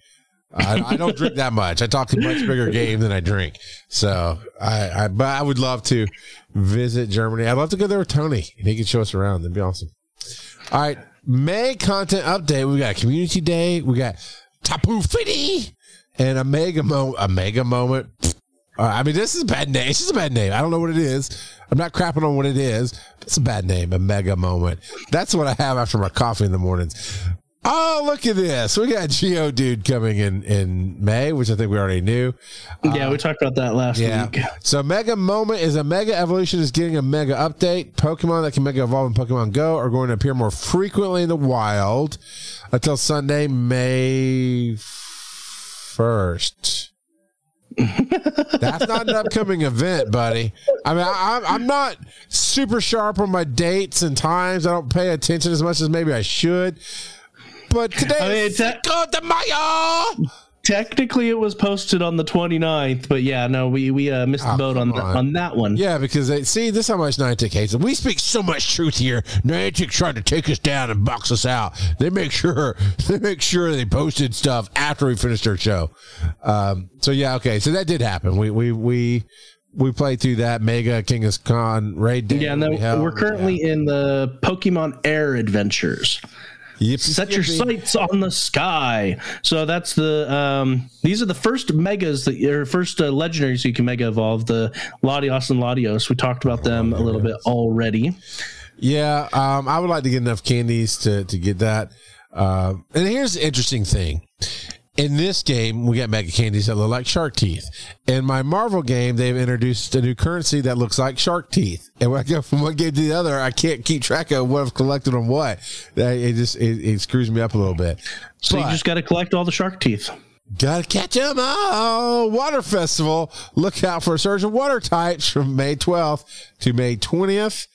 I, I don't drink that much. I talk a much bigger game than I drink. So I, I, but I would love to visit Germany. I'd love to go there with Tony, and he could show us around. That'd be awesome. All right, May content update. We got Community Day. We got Tapu Fini and a mega mo a mega moment. Uh, I mean, this is a bad name. It's just a bad name. I don't know what it is. I'm not crapping on what it is. It's a bad name. A mega moment. That's what I have after my coffee in the mornings. Oh, look at this. We got Geodude coming in in May, which I think we already knew. yeah, we talked about that last Yeah. week. So Mega Moment is a Mega Evolution is getting a Mega update. Pokemon that can Mega Evolve in Pokemon Go are going to appear more frequently in the wild until Sunday, May first. That's not an upcoming event, buddy. I mean, I, I'm I'm not super sharp on my dates and times. I don't pay attention as much as maybe I should. But today I mean, is it's a- Cinco de Mayo. Technically, it was posted on the 29th, but yeah, no, we we uh, missed the Oh, boat on, come the, on. on that one. Yeah, because they see this is how much Niantic hates it. We speak so much truth here. Niantic trying to take us down and box us out. They make sure they make sure they posted stuff after we finished our show. Um, so yeah, okay, so that did happen. We we we we played through that Mega Kangaskhan raid. day Yeah, no, we we're currently in the Pokemon Air Adventures. Yippee Set your sights on the sky. So that's the um these are the first megas that your first uh, legendaries you can mega evolve the Latias and Latios. We talked about them a little bit already. Yeah, um, I would like to get enough candies to to get that. Um, and here's the interesting thing. In this game, we got mega candies that look like shark teeth. In my Marvel game, they've introduced a new currency that looks like shark teeth. And when I go from one game to the other, I can't keep track of what I've collected on what. It just it, it screws me up a little bit. So But- you just got to collect all the shark teeth. Gotta catch 'em all. Water Festival. Look out for a surge of water types from May 12th to May 20th,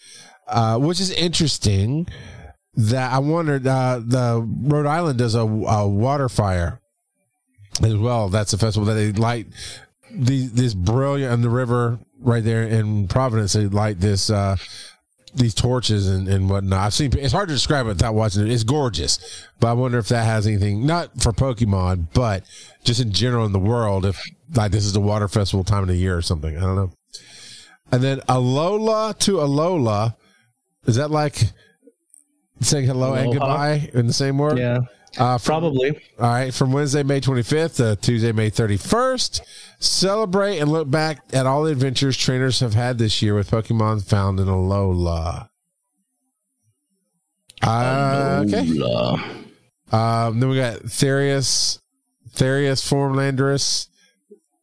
uh, which is interesting. That I wondered, uh, the Rhode Island does a, a water fire as well. That's a festival that they light the, this brilliant on the river right there in Providence. They light this, uh, these torches and, and whatnot. I've seen it's hard to describe it without watching it. It's gorgeous, but I wonder if that has anything not for Pokemon, but just in general in the world. If like this is the water festival time of the year or something, I don't know. And then Alola to Alola, is that like saying hello and goodbye in the same word? Yeah, uh, from, probably. all right, from Wednesday, May 25th to Tuesday, May 31st. Celebrate and look back at all the adventures trainers have had this year with Pokemon found in Alola. Uh, okay. Alola. Um, then we got Therius, Therius Formlandrus.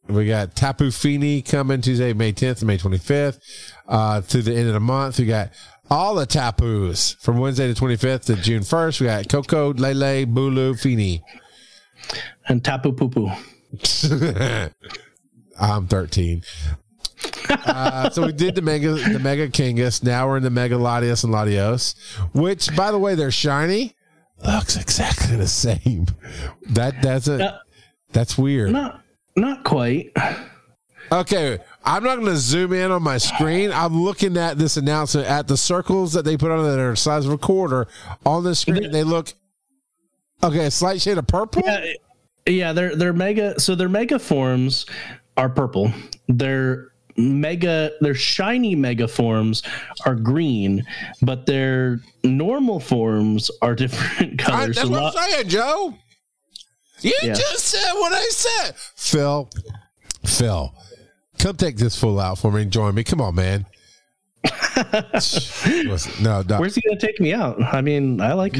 We got Tapu Fini coming Tuesday, May 10th and May 25th. Uh, to the end of the month, we got all the Tapus from Wednesday the 25th to June 1st. We got Koko, Lele, Bulu, Fini. And Tapu Pupu. I'm 13. uh, so we did the mega the mega Kingus. Now we're in the mega Latias and Latios, which by the way they're shiny. Looks exactly the same. That that's a Uh, that's weird. Not not quite. Okay, I'm not going to zoom in on my screen. I'm looking at this announcement at the circles that they put on that are the size of a quarter on the screen. They look okay, a slight shade of purple. Yeah, yeah, their their mega so their mega forms are purple. Their mega their shiny mega forms are green, but their normal forms are different I, colors. that's So what I'm saying, Joe. You Yeah. just said what I said. Phil, Phil, come take this fool out for me and join me. Come on, man. No, no, Where's he gonna take me out? I mean, I like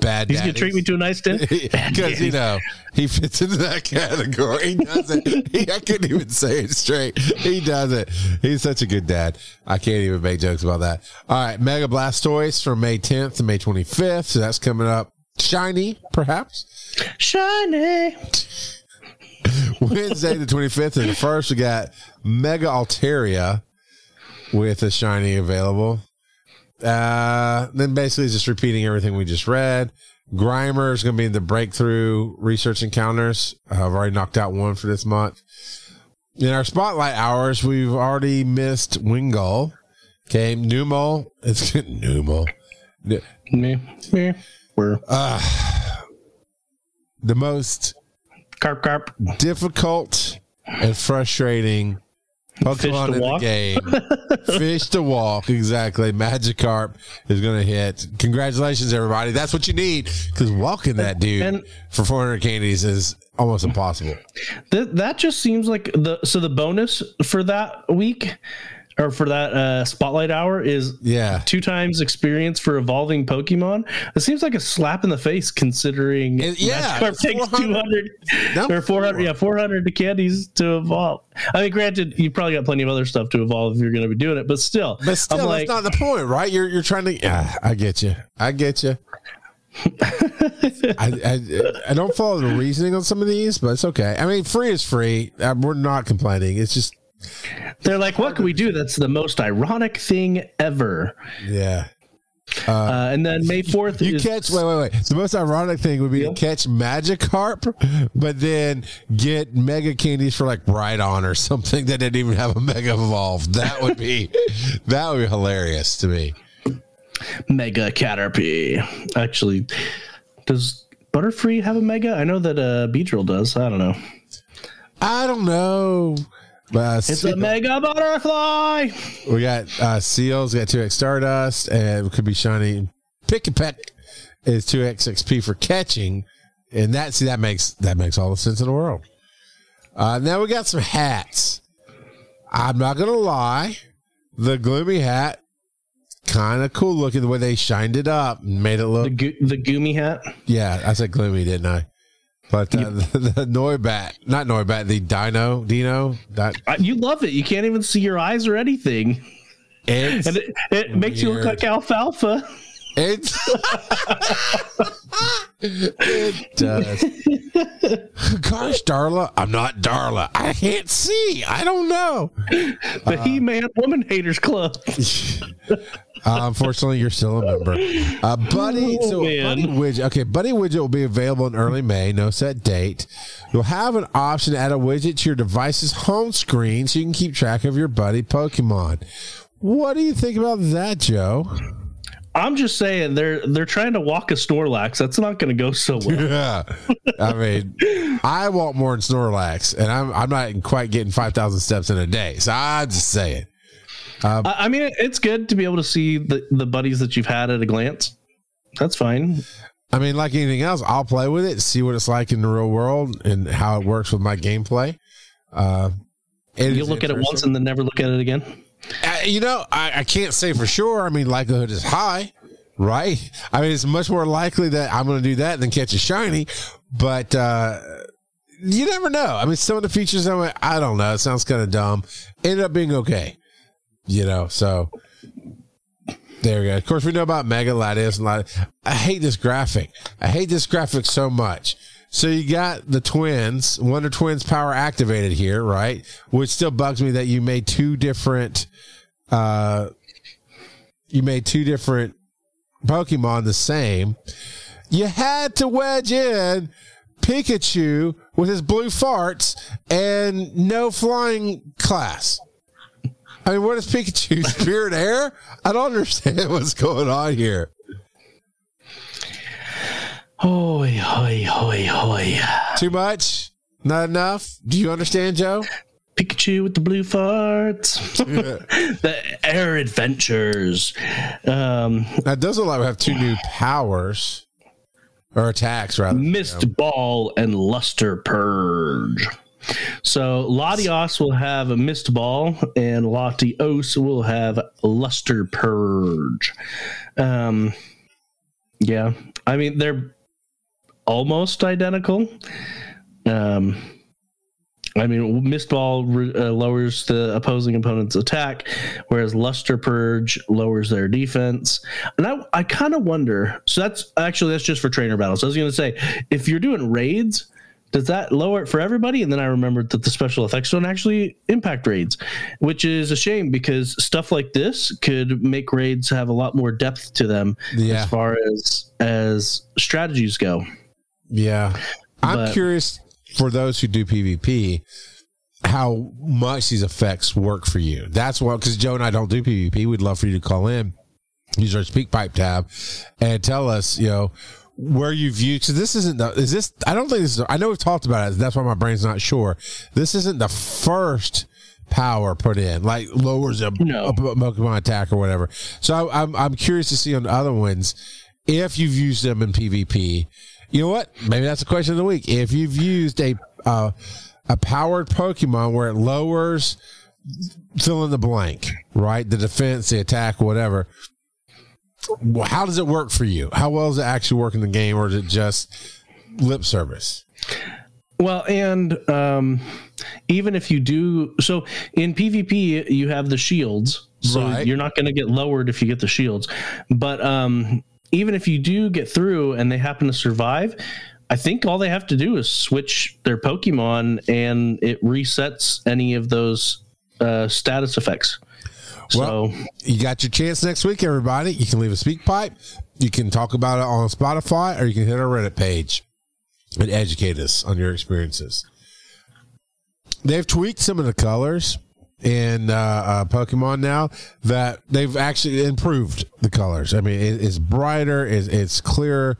bad. he's gonna treat me to a nice dinner. because you know he fits into that category. He does it. He, I couldn't even say it straight. He does it. He's such a good dad. I can't even make jokes about that. All right, Mega Blastoise from May 10th to May 25th. So that's coming up. Shiny, perhaps. Shiny. Wednesday the 25th and the first, we got Mega Altaria with a shiny available. Uh, then basically just repeating everything we just read. Grimer is going to be in the breakthrough research encounters. Uh, I've already knocked out one for this month. In our spotlight hours, we've already missed Wingull. Okay, Numo. It's Numo. Meh, meh. We're The most carp carp. difficult and frustrating Pokemon in walk? the game. Fish to walk, exactly. Magikarp is going to hit. Congratulations, everybody. That's what you need because walking that dude And- for 400 candies is almost impossible. That that just seems like the so the bonus for that week or for that uh, spotlight hour is Yeah. two times experience for evolving Pokemon. It seems like a slap in the face considering It- yeah, Magikarp takes 400 200 or 400 yeah 400 candies to evolve. I mean granted you probably got plenty of other stuff to evolve if you're going to be doing it but still But still, I'm like that's not the point, right? You're you're trying to. Yeah, I get you. I get you. I, I I don't follow the reasoning on some of these, but it's okay. I mean, free is free. Uh, we're not complaining. It's just they're like what can we do that's the most ironic thing ever. yeah. Uh, and then May 4th You is catch wait wait wait. The most ironic thing would be to catch Magikarp, but then get Mega Candies for like Rhydon or something that didn't even have a Mega Evolve. That would be that would be hilarious to me. Mega Caterpie. Actually, does Butterfree have a Mega? I know that uh, Beedrill does. I don't know. I don't know. Uh, It's a Mega Butterfly. We got uh, Seels, we got 2x Stardust, and it could be shiny. Pikipek is 2x XP for catching. And that see that makes that makes all the sense in the world. Uh, now we got some hats. I'm not gonna lie, the gloomy hat kind of cool looking the way they shined it up and made it The look. go- the Goomy hat. Yeah, I said gloomy, didn't I? But uh, the, the Noibat, not Noibat, the Dino, Dino, that Uh, You love it. You can't even see your eyes or anything, it's and it, it makes you look like alfalfa. It's it does. Gosh, Darla, I'm not Darla. I can't see. I don't know. The He-Man Woman Haters Club. Uh, unfortunately, you're still a member. Uh, Buddy, Oh, so man. Buddy Widget. Okay, Buddy Widget will be available in early May. No set date. You'll have an option to add a widget to your device's home screen so you can keep track of your Buddy Pokemon. What do you think about that, Joe? I'm just saying they're they're trying to walk a Snorlax. That's not going to go so well. Yeah, I mean, I want more than Snorlax, and I'm I'm not quite getting five thousand steps in a day. So I just say it. I I mean, it's good to be able to see the the buddies that you've had at a glance. That's fine. I mean, like anything else, I'll play with it, see what it's like in the real world, and how it works with my gameplay. Uh, You'll look at it once and then never look at it again. Uh, you know, I, I can't say for sure. I mean, likelihood is high, right? I mean, it's much more likely that I'm going to do that than catch a shiny, but uh, you never know. I mean, some of the features, I'm like, I don't know. It sounds kind of dumb. Ended up being okay, you know. So there we go. Of course, we know about Mega Latias and. I hate this graphic. I hate this graphic so much. So you got the twins, Wonder Twins power activated here, right? Which still bugs me that you made two different uh you made two different Pokemon the same. You had to wedge in Pikachu with his blue farts and no flying class. I mean, what is Pikachu? Spirit air? I don't understand what's going on here. Hoi, hoi, hoi, hoi. Too much? Not enough? Do you understand, Joe? Pikachu with the blue farts. the air adventures. Um, it does allow have two new powers or attacks, rather. Mist Ball and Luster Purge. So Latias will have a Mist Ball and Latios will have Luster Purge. Um, yeah, I mean they're almost identical. Um, I mean, Mist Ball uh, lowers the opposing opponent's attack, whereas Luster Purge lowers their defense. And I, I kind of wonder. So that's actually that's just for trainer battles. I was going to say, if you're doing raids, does that lower it for everybody? And then I remembered that the special effects don't actually impact raids, which is a shame because stuff like this could make raids have a lot more depth to them Yeah. as far as as strategies go. Yeah. I'm But- curious for those who do PvP how much these effects work for you. That's what because Joe and I don't do PvP. We'd love for you to call in use our SpeakPipe tab and tell us, you know, where you view. So this isn't the, is this, I don't think this is, I know we've talked about it. That's why my brain's not sure. This isn't the first power put in, like lowers a, No. a Pokemon attack or whatever. So I, I'm, I'm curious to see on the other ones if you've used them in PvP. You know what? Maybe that's the question of the week. If you've used a, uh, a powered Pokemon where it lowers fill in the blank, right? The defense, the attack, whatever. Well, How does it work for you? How well does it actually work in the game, or is it just lip service? Well, and um, even if you do, so in PvP, you have the shields. So Right. you're not going to get lowered if you get the shields. But um, even if you do get through and they happen to survive, I think all they have to do is switch their Pokemon and it resets any of those uh, status effects. Well, so you got your chance next week, everybody. You can leave a SpeakPipe. You can talk about it on Spotify, or you can hit our Reddit page and educate us on your experiences. They've tweaked some of the colors in uh, uh, Pokemon now that they've actually improved the colors. I mean, it, it's brighter, it's, it's clearer,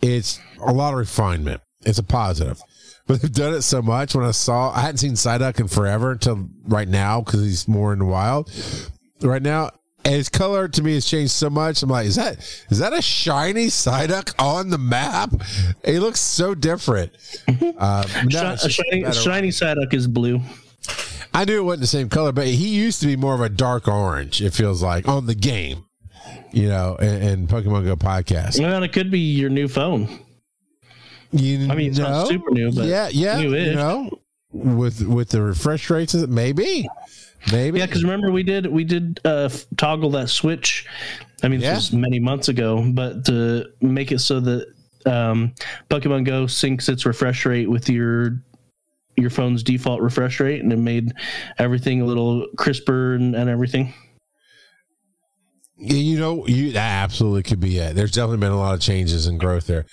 it's a lot of refinement. It's a positive. But they've done it so much. When I saw, I hadn't seen Psyduck in forever until right now because he's more in the wild. Right now, and his color to me has changed so much. I'm like, is that is that a shiny Psyduck on the map? It looks so different. Uh, no, shi- a shiny, a better. shiny Psyduck is blue. I knew it wasn't the same color, but he used to be more of a dark orange. It feels like on the game, you know, and, and Pokemon Go podcast. Well, it could be your new phone. You I mean, it's not super new, but yeah, yeah, new-ish. you know, with with the refresh rates, maybe, maybe. Yeah, because remember we did we did uh, toggle that switch. I mean, Yeah. this was many months ago, but to make it so that um, Pokemon Go syncs its refresh rate with your your phone's default refresh rate, and it made everything a little crisper and, and everything. You know, you that absolutely could be it. There's definitely been a lot of changes and growth there.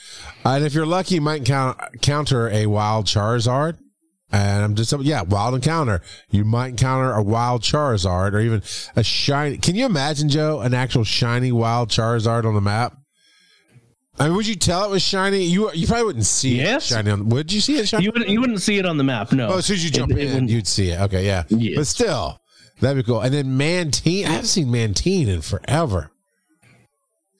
Uh, and if you're lucky, you might count, counter a wild Charizard. And I'm just yeah, wild encounter. You might encounter a wild Charizard or even a shiny. Can you imagine, Joe, an actual shiny wild Charizard on the map? I mean, would you tell it was shiny? You you probably wouldn't see Yes. it shiny. On, would you see it shiny? You wouldn't you wouldn't see it on the map, no. Oh, as soon as you jump It- it in, wouldn't- you'd see it. Okay, yeah. Yes. But still, that'd be cool. And then Mantine, I haven't seen Mantine in forever.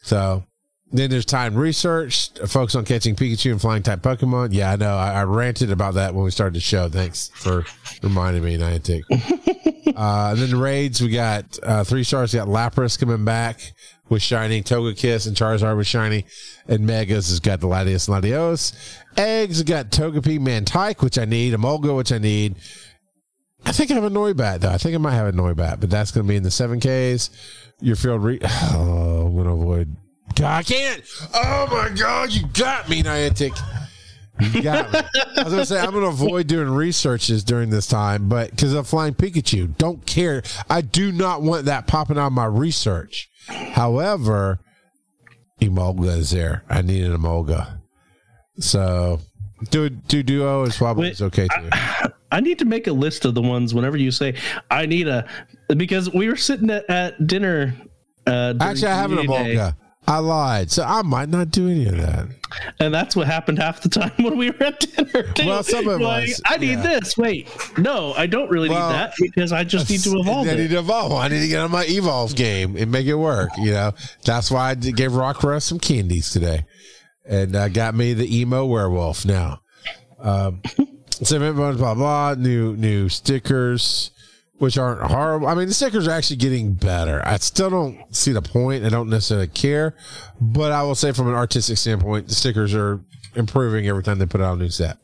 So then there's time research, focus on catching Pikachu and flying type Pokemon. Yeah, I know. I, I ranted about that when we started the show. Thanks for reminding me, Niantic. uh, and then the raids, we got uh, three stars. We got Lapras coming back with Shiny, Togekiss, and Charizard with Shiny. And Megas has got the Latias and Latios. Eggs got Togepi, Mantyke, which I need, Emolga, which I need. I think I have a Noibat, though. I think I might have a Noibat, but that's going to be in the 7Ks. Your field re- Oh, I'm going to avoid. I can't. Oh, my God. You got me, Niantic. You got me. I was going to say, I'm going to avoid doing researches during this time, but because of Flying Pikachu, don't care. I do not want that popping out of my research. However, Emolga is there. I need an Emolga. So, do, do duo is probably Wait, is okay too. I need to make a list of the ones whenever you say I need a because we were sitting at, at dinner. Uh, Actually, I have an Community Day, Emolga. I lied. So I might not do any of that. and that's what happened half the time when we were at dinner. Too. Well, some of Like, was, I need yeah. this. Wait, no, I don't really Well, need that because I just need to evolve I need to evolve. I need to get on my evolve game and make it work. You know, that's why I gave Rock Rockruff some candies today, and uh, got me the emo werewolf now. Um, so blah blah blah. New new stickers, which aren't horrible. I mean, the stickers are actually getting better. I still don't see the point. I don't necessarily care, but I will say from an artistic standpoint, the stickers are improving every time they put out a new set.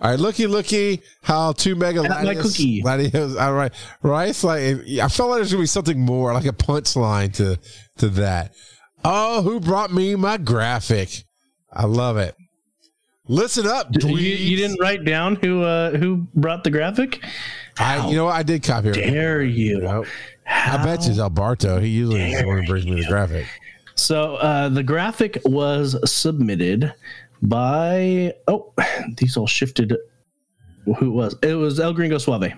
All right, looky, looky, how two mega At my Latios- cookie. Latios- all right, right. Like I felt like there's gonna be something more, like a punchline to to that. Oh, who brought me my graphic? I love it. Listen up, You, you didn't write down who uh, who brought the graphic? I, you know what? I did copy it. Dare you? Nope. I bet you it's Alberto. He usually is the one who brings me the graphic. So uh, the graphic was submitted by oh these all shifted. Who it was? It was El Gringo Suave.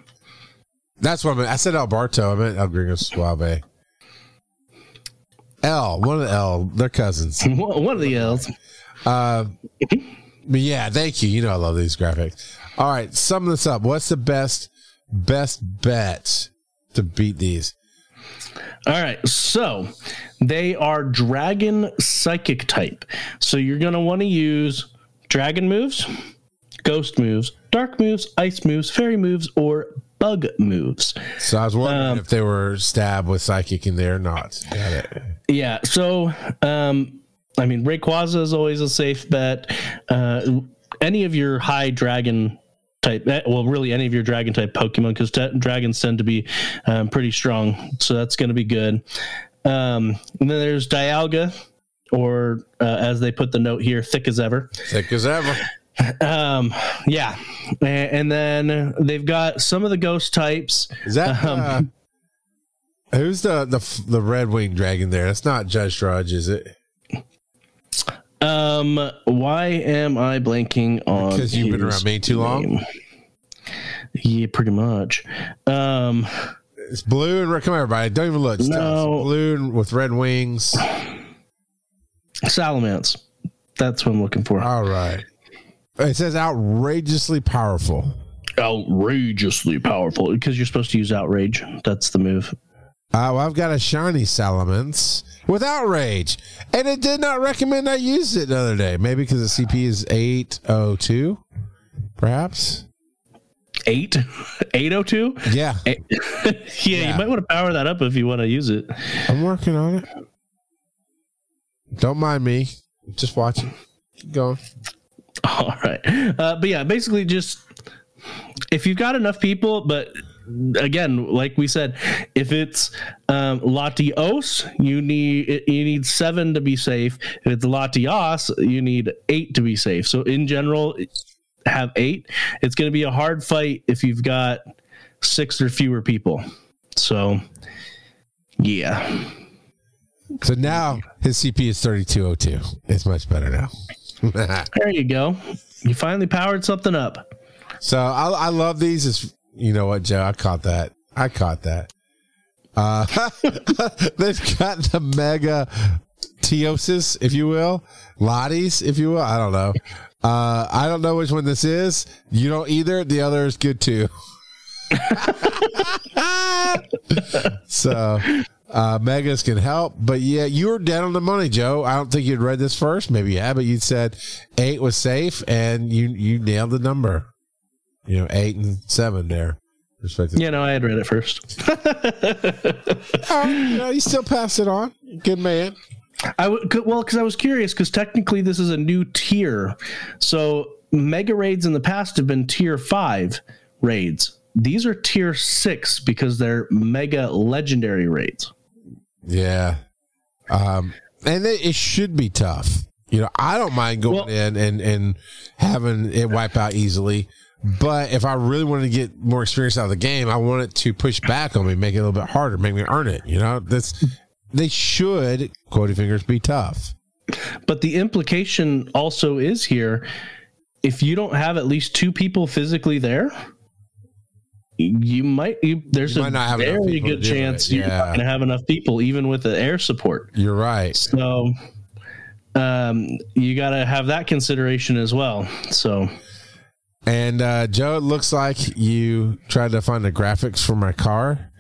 That's what I meant. I said Alberto. I meant El Gringo Suave. L, one of the L, they're cousins. One one of the L's. But yeah, thank you. You know I love these graphics. All right, sum this up. What's the best best bet to beat these? All right, so they are dragon psychic type. So you're going to want to use dragon moves, ghost moves, dark moves, ice moves, fairy moves, or bug moves. So I was wondering Um, if they were stabbed with psychic in there or not. Got it. Yeah, so um, I mean, Rayquaza is always a safe bet. Uh, any of your high dragon type, eh, well, really any of your dragon type Pokemon, because dragons tend to be um, pretty strong, so that's going to be good. Um, and then there's Dialga, or uh, as they put the note here, thick as ever. Thick as ever. Um, yeah, A- and then they've got some of the ghost types. Is that uh, who's the the the red winged dragon there? That's not Judge Drudge, is it? Um, why am I blanking on? Because you've been around me too long? name? Yeah, pretty much. Um, It's blue and red. Come on, everybody. Don't even look. Us. No. Blue and with red wings. Salamence. That's what I'm looking for. All right. It says outrageously powerful. Outrageously powerful because you're supposed to use outrage. That's the move. Uh, well, I've got a shiny Salamence with outrage, and it did not recommend I use it the other day. Maybe because the CP is eight oh two, perhaps. Eight, eight oh two. Yeah, Yeah, you might want to power that up if you want to use it. I'm working on it. Don't mind me. Just watching. Keep going. All right. Uh, but yeah, basically just if you've got enough people, but again, like we said, if it's um, Latios, you need you need seven to be safe. If it's Latios, you need eight to be safe. So in general, have eight. It's going to be a hard fight if you've got six or fewer people. So yeah. So now his CP is thirty two oh two. It's much better now. There you go. You finally powered something up. So I, I love these. Is you know what, Joe? I caught that. I caught that. Uh, they've got the mega Teosis, if you will, Lotties, if you will. I don't know. Uh, I don't know which one this is. You don't either. The other is good too. so uh, megas can help, but yeah, you were dead on the money, Joe. I don't think you'd read this first. Maybe you yeah, but you said eight was safe, and you you nailed the number. You know, eight and seven there, respectively. Yeah, no, I had read it first. Oh, you know, you still pass it on. Good man. I w- c- well, because I was curious, because technically this is a new tier. So mega raids in the past have been tier five raids. These are tier six because they're mega legendary raids. Yeah. Um, and it, it should be tough. You know, I don't mind going Well- in and, and having it wipe out easily. But if I really wanted to get more experience out of the game, I want it to push back on me, make it a little bit harder, make me earn it. You know, that's they should, quoty fingers, be tough. But the implication also is here if you don't have at least two people physically there, you might you, there's You a might not have very good chance you're not going to have enough people, even with the air support. You're right. So um, you got to have that consideration as well. So And uh, Joe, it looks like you tried to find the graphics for my car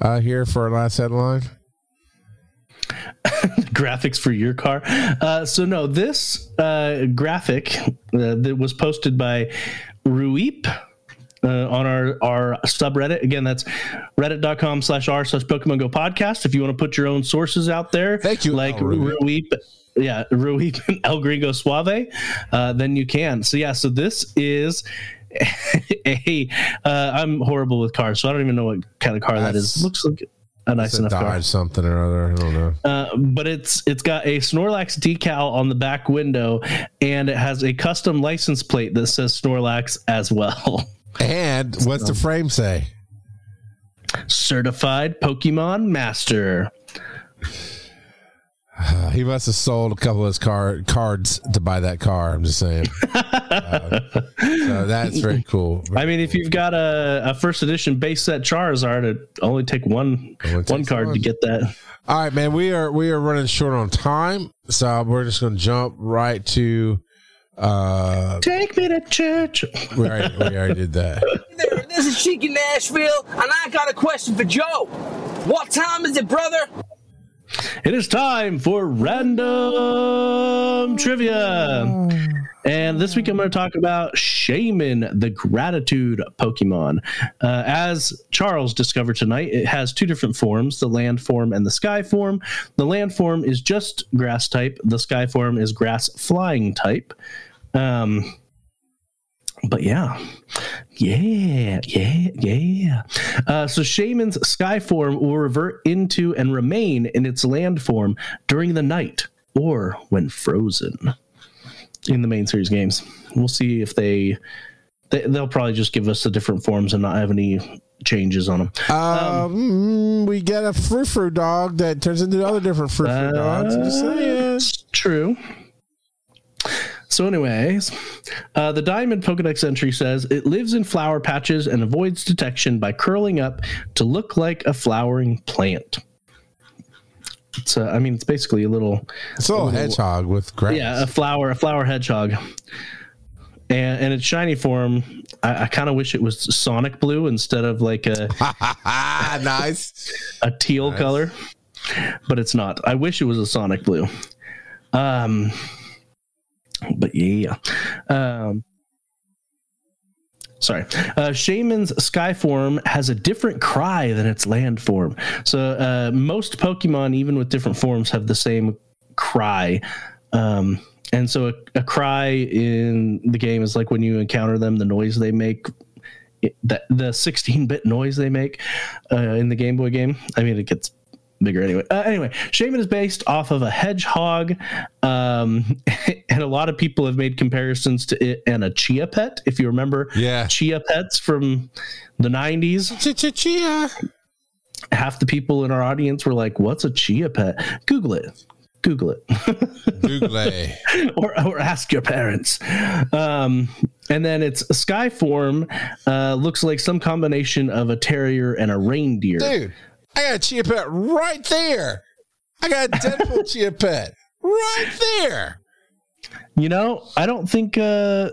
uh, here for our last headline. graphics for your car. Uh, so no, this uh, graphic uh, that was posted by Ruip. Uh, on our our subreddit again that's reddit.com slash r slash pokemon go podcast if you want to put your own sources out there Thank you, like El Ruip. Yeah and El Gringo Suave uh, then you can so yeah so this is a uh, I'm horrible with cars so I don't even know what kind of car that That's- looks like a nice enough car Dodge something or other. I don't know. uh, but it's it's got a Snorlax decal on the back window, and it has a custom license plate that says Snorlax as well. And what's the frame say? Certified Pokemon Master. he must have sold a couple of his car cards to buy that car. I'm just saying. Uh, so that's very cool. I mean, if you've got a, a first edition base set Charizard, it only take one Only one card one. to get that. All right, man. We are we are running short on time, so we're just gonna jump right to. Uh, Take me to church. we already, we already did that. This is Cheeky Nashville, and I got a question for Joe. What time is it, brother? It is time for random trivia. And this week I'm going to talk about Shaymin, the gratitude Pokemon. Uh, as Charles discovered tonight, it has two different forms the land form and the sky form. The land form is just grass type, the sky form is grass flying type. Um, but yeah, yeah, yeah, yeah. Uh, so Shaymin's sky form will revert into and remain in its land form during the night or when frozen in the main series games. We'll see if they, they they'll probably just give us the different forms and not have any changes on them. Um, we get a frou frou dog that turns into other different frou frou dogs. Just saying. It's true. So, anyways, uh, the Diamond Pokedex entry says it lives in flower patches and avoids detection by curling up to look like a flowering plant. It's, uh, I mean, it's basically a little, It's a little hedgehog with grass. yeah, a flower, a flower hedgehog. And, and its shiny form, I, I kind of wish it was Sonic blue instead of like a, nice. a teal color, but it's not. I wish it was a Sonic blue. Um, but yeah. Um, sorry. Uh, Shaymin's sky form has a different cry than its land form. So uh, most Pokemon, even with different forms, have the same cry. Um, and so a, a cry in the game is like when you encounter them, the noise they make. It, the, the 16-bit noise they make uh, in the Game Boy game. I mean, it gets bigger anyway. Uh, anyway, Shaymin is based off of a hedgehog, um, and a lot of people have made comparisons to it and a chia pet. If you remember, Yeah. chia pets from the '90s, Chia. half the people in our audience were like, "What's a chia pet?" Google it. Google it. Google. or, or ask your parents. Um, and then its sky form uh, looks like some combination of a terrier and a reindeer. Dude, I got a chia pet right there. I got a Deadpool chia pet right there. You know, I don't think uh,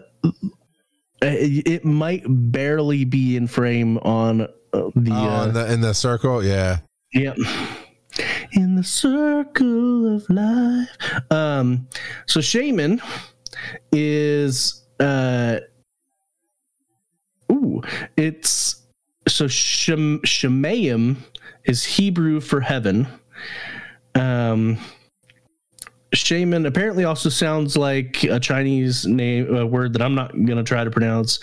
it, might barely be in frame on uh, the. Oh, uh, in the in the circle, yeah. Yep. In the circle of life. Um, so Shaymin is uh ooh, it's so Shem Shemayim is Hebrew for heaven. Um Shaymin apparently also sounds like a Chinese name a word that I'm not gonna try to pronounce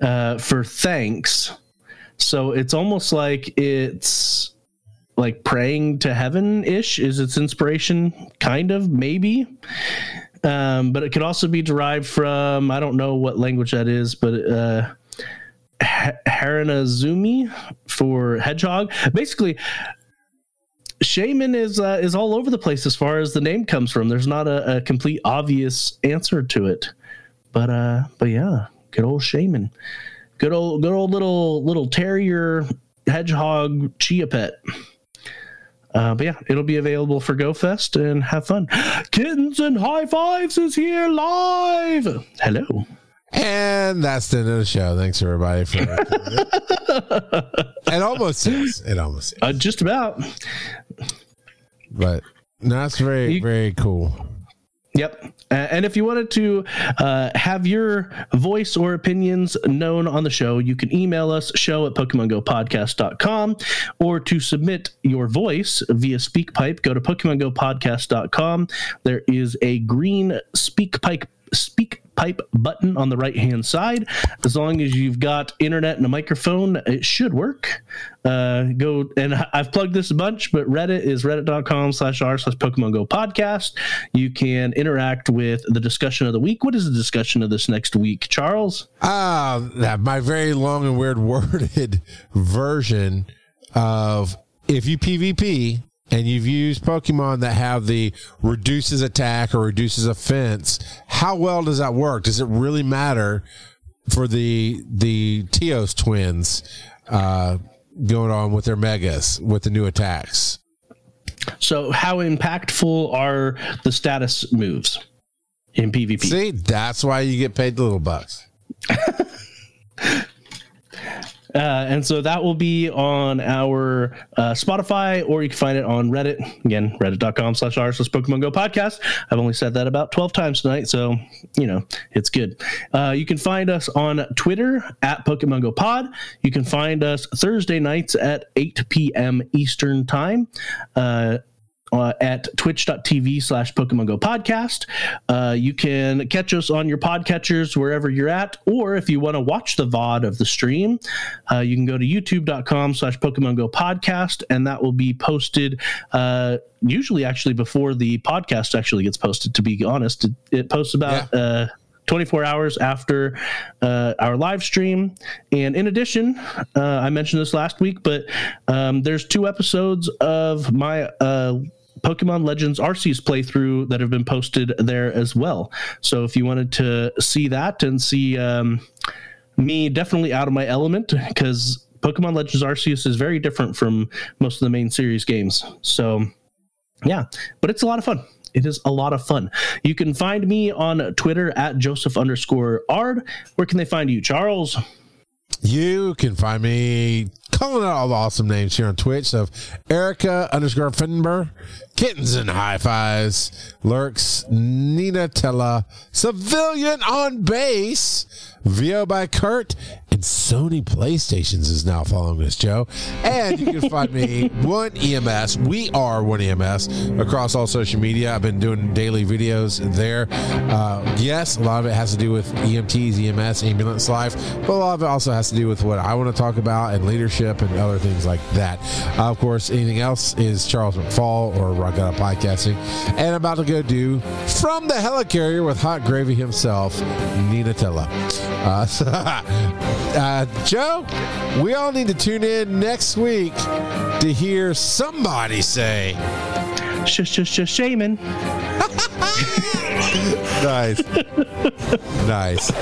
uh, for thanks. So it's almost like it's like praying to heaven ish is its inspiration, kind of, maybe. Um, but it could also be derived from I don't know what language that is, but uh, Haranazumi for hedgehog. Basically, Shaymin is uh, is all over the place as far as the name comes from. There's not a, a complete obvious answer to it, but uh, but yeah, good old Shaymin, good old good old little little terrier hedgehog chia pet. Uh, but yeah, it'll be available for Go Fest and have fun. Kittens and High Fives is here live. Hello. And that's the end of the show. Thanks everybody for it almost is. It almost is. Uh, just about. But no, that's very, You- very cool. Yep. And if you wanted to uh, have your voice or opinions known on the show, you can email us show at PokemonGoPodcast.com or to submit your voice via SpeakPipe, go to PokemonGoPodcast.com. There is a green SpeakPipe SpeakPipe button on the right hand side. As long as you've got internet and a microphone, it should work. Uh, go and I've plugged this a bunch, but Reddit is reddit.com slash r slash Pokemon Go podcast. You can interact with the discussion of the week. What is the discussion of this next week, Charles? Ah, that my very long and weird worded version of if you PvP and you've used Pokemon that have the reduces attack or reduces offense, how well does that work? Does it really matter for the the Teos twins uh, going on with their megas with the new attacks? So, how impactful are the status moves in PvP? See, that's why you get paid the little bucks. Uh, and so that will be on our uh, Spotify, or you can find it on Reddit. Again, reddit.com slash r slash Pokemon Go podcast. I've only said that about 12 times tonight, so, you know, it's good. Uh, you can find us on Twitter at Pokemon Go Pod. You can find us Thursday nights at 8 p.m. Eastern Time. Uh, at twitch.tv slash Pokemon Go podcast. Uh, you can catch us on your podcatchers wherever you're at, or if you want to watch the VOD of the stream, uh, you can go to youtube.com slash Pokemon Go podcast, and that will be posted uh, usually actually before the podcast actually gets posted, to be honest. It, it posts about. Uh, 24 hours after uh, our live stream. And in addition, uh, I mentioned this last week, but um, there's two episodes of my uh, Pokemon Legends Arceus playthrough that have been posted there as well. So if you wanted to see that and see um, me definitely out of my element, because Pokemon Legends Arceus is very different from most of the main series games. So yeah, but it's a lot of fun. It is a lot of fun. You can find me on Twitter at Joseph underscore Ard. Where can they find you, Charles? You can find me calling out all the awesome names here on Twitch of Erica underscore Finber, Kittens and High Fives, Lurks, Nina Tella, Civilian on Base, VO by Kurt, and Sony PlayStations is now following this, Joe. And you can find me one EMS. We are one EMS across all social media. I've been doing daily videos there. Uh, yes, a lot of it has to do with EMTs, EMS, ambulance life, but a lot of it also has to do with what I want to talk about and leadership and other things like that. Uh, of course, anything else is Charles McFall or Rocketta Podcasting. And I'm about to go do From the Helicarrier with Hot Gravy himself, Nina Tella. Uh, uh, Joe, we all need to tune in next week to hear somebody say, Shush, shush, shush, Shaymin. nice. nice.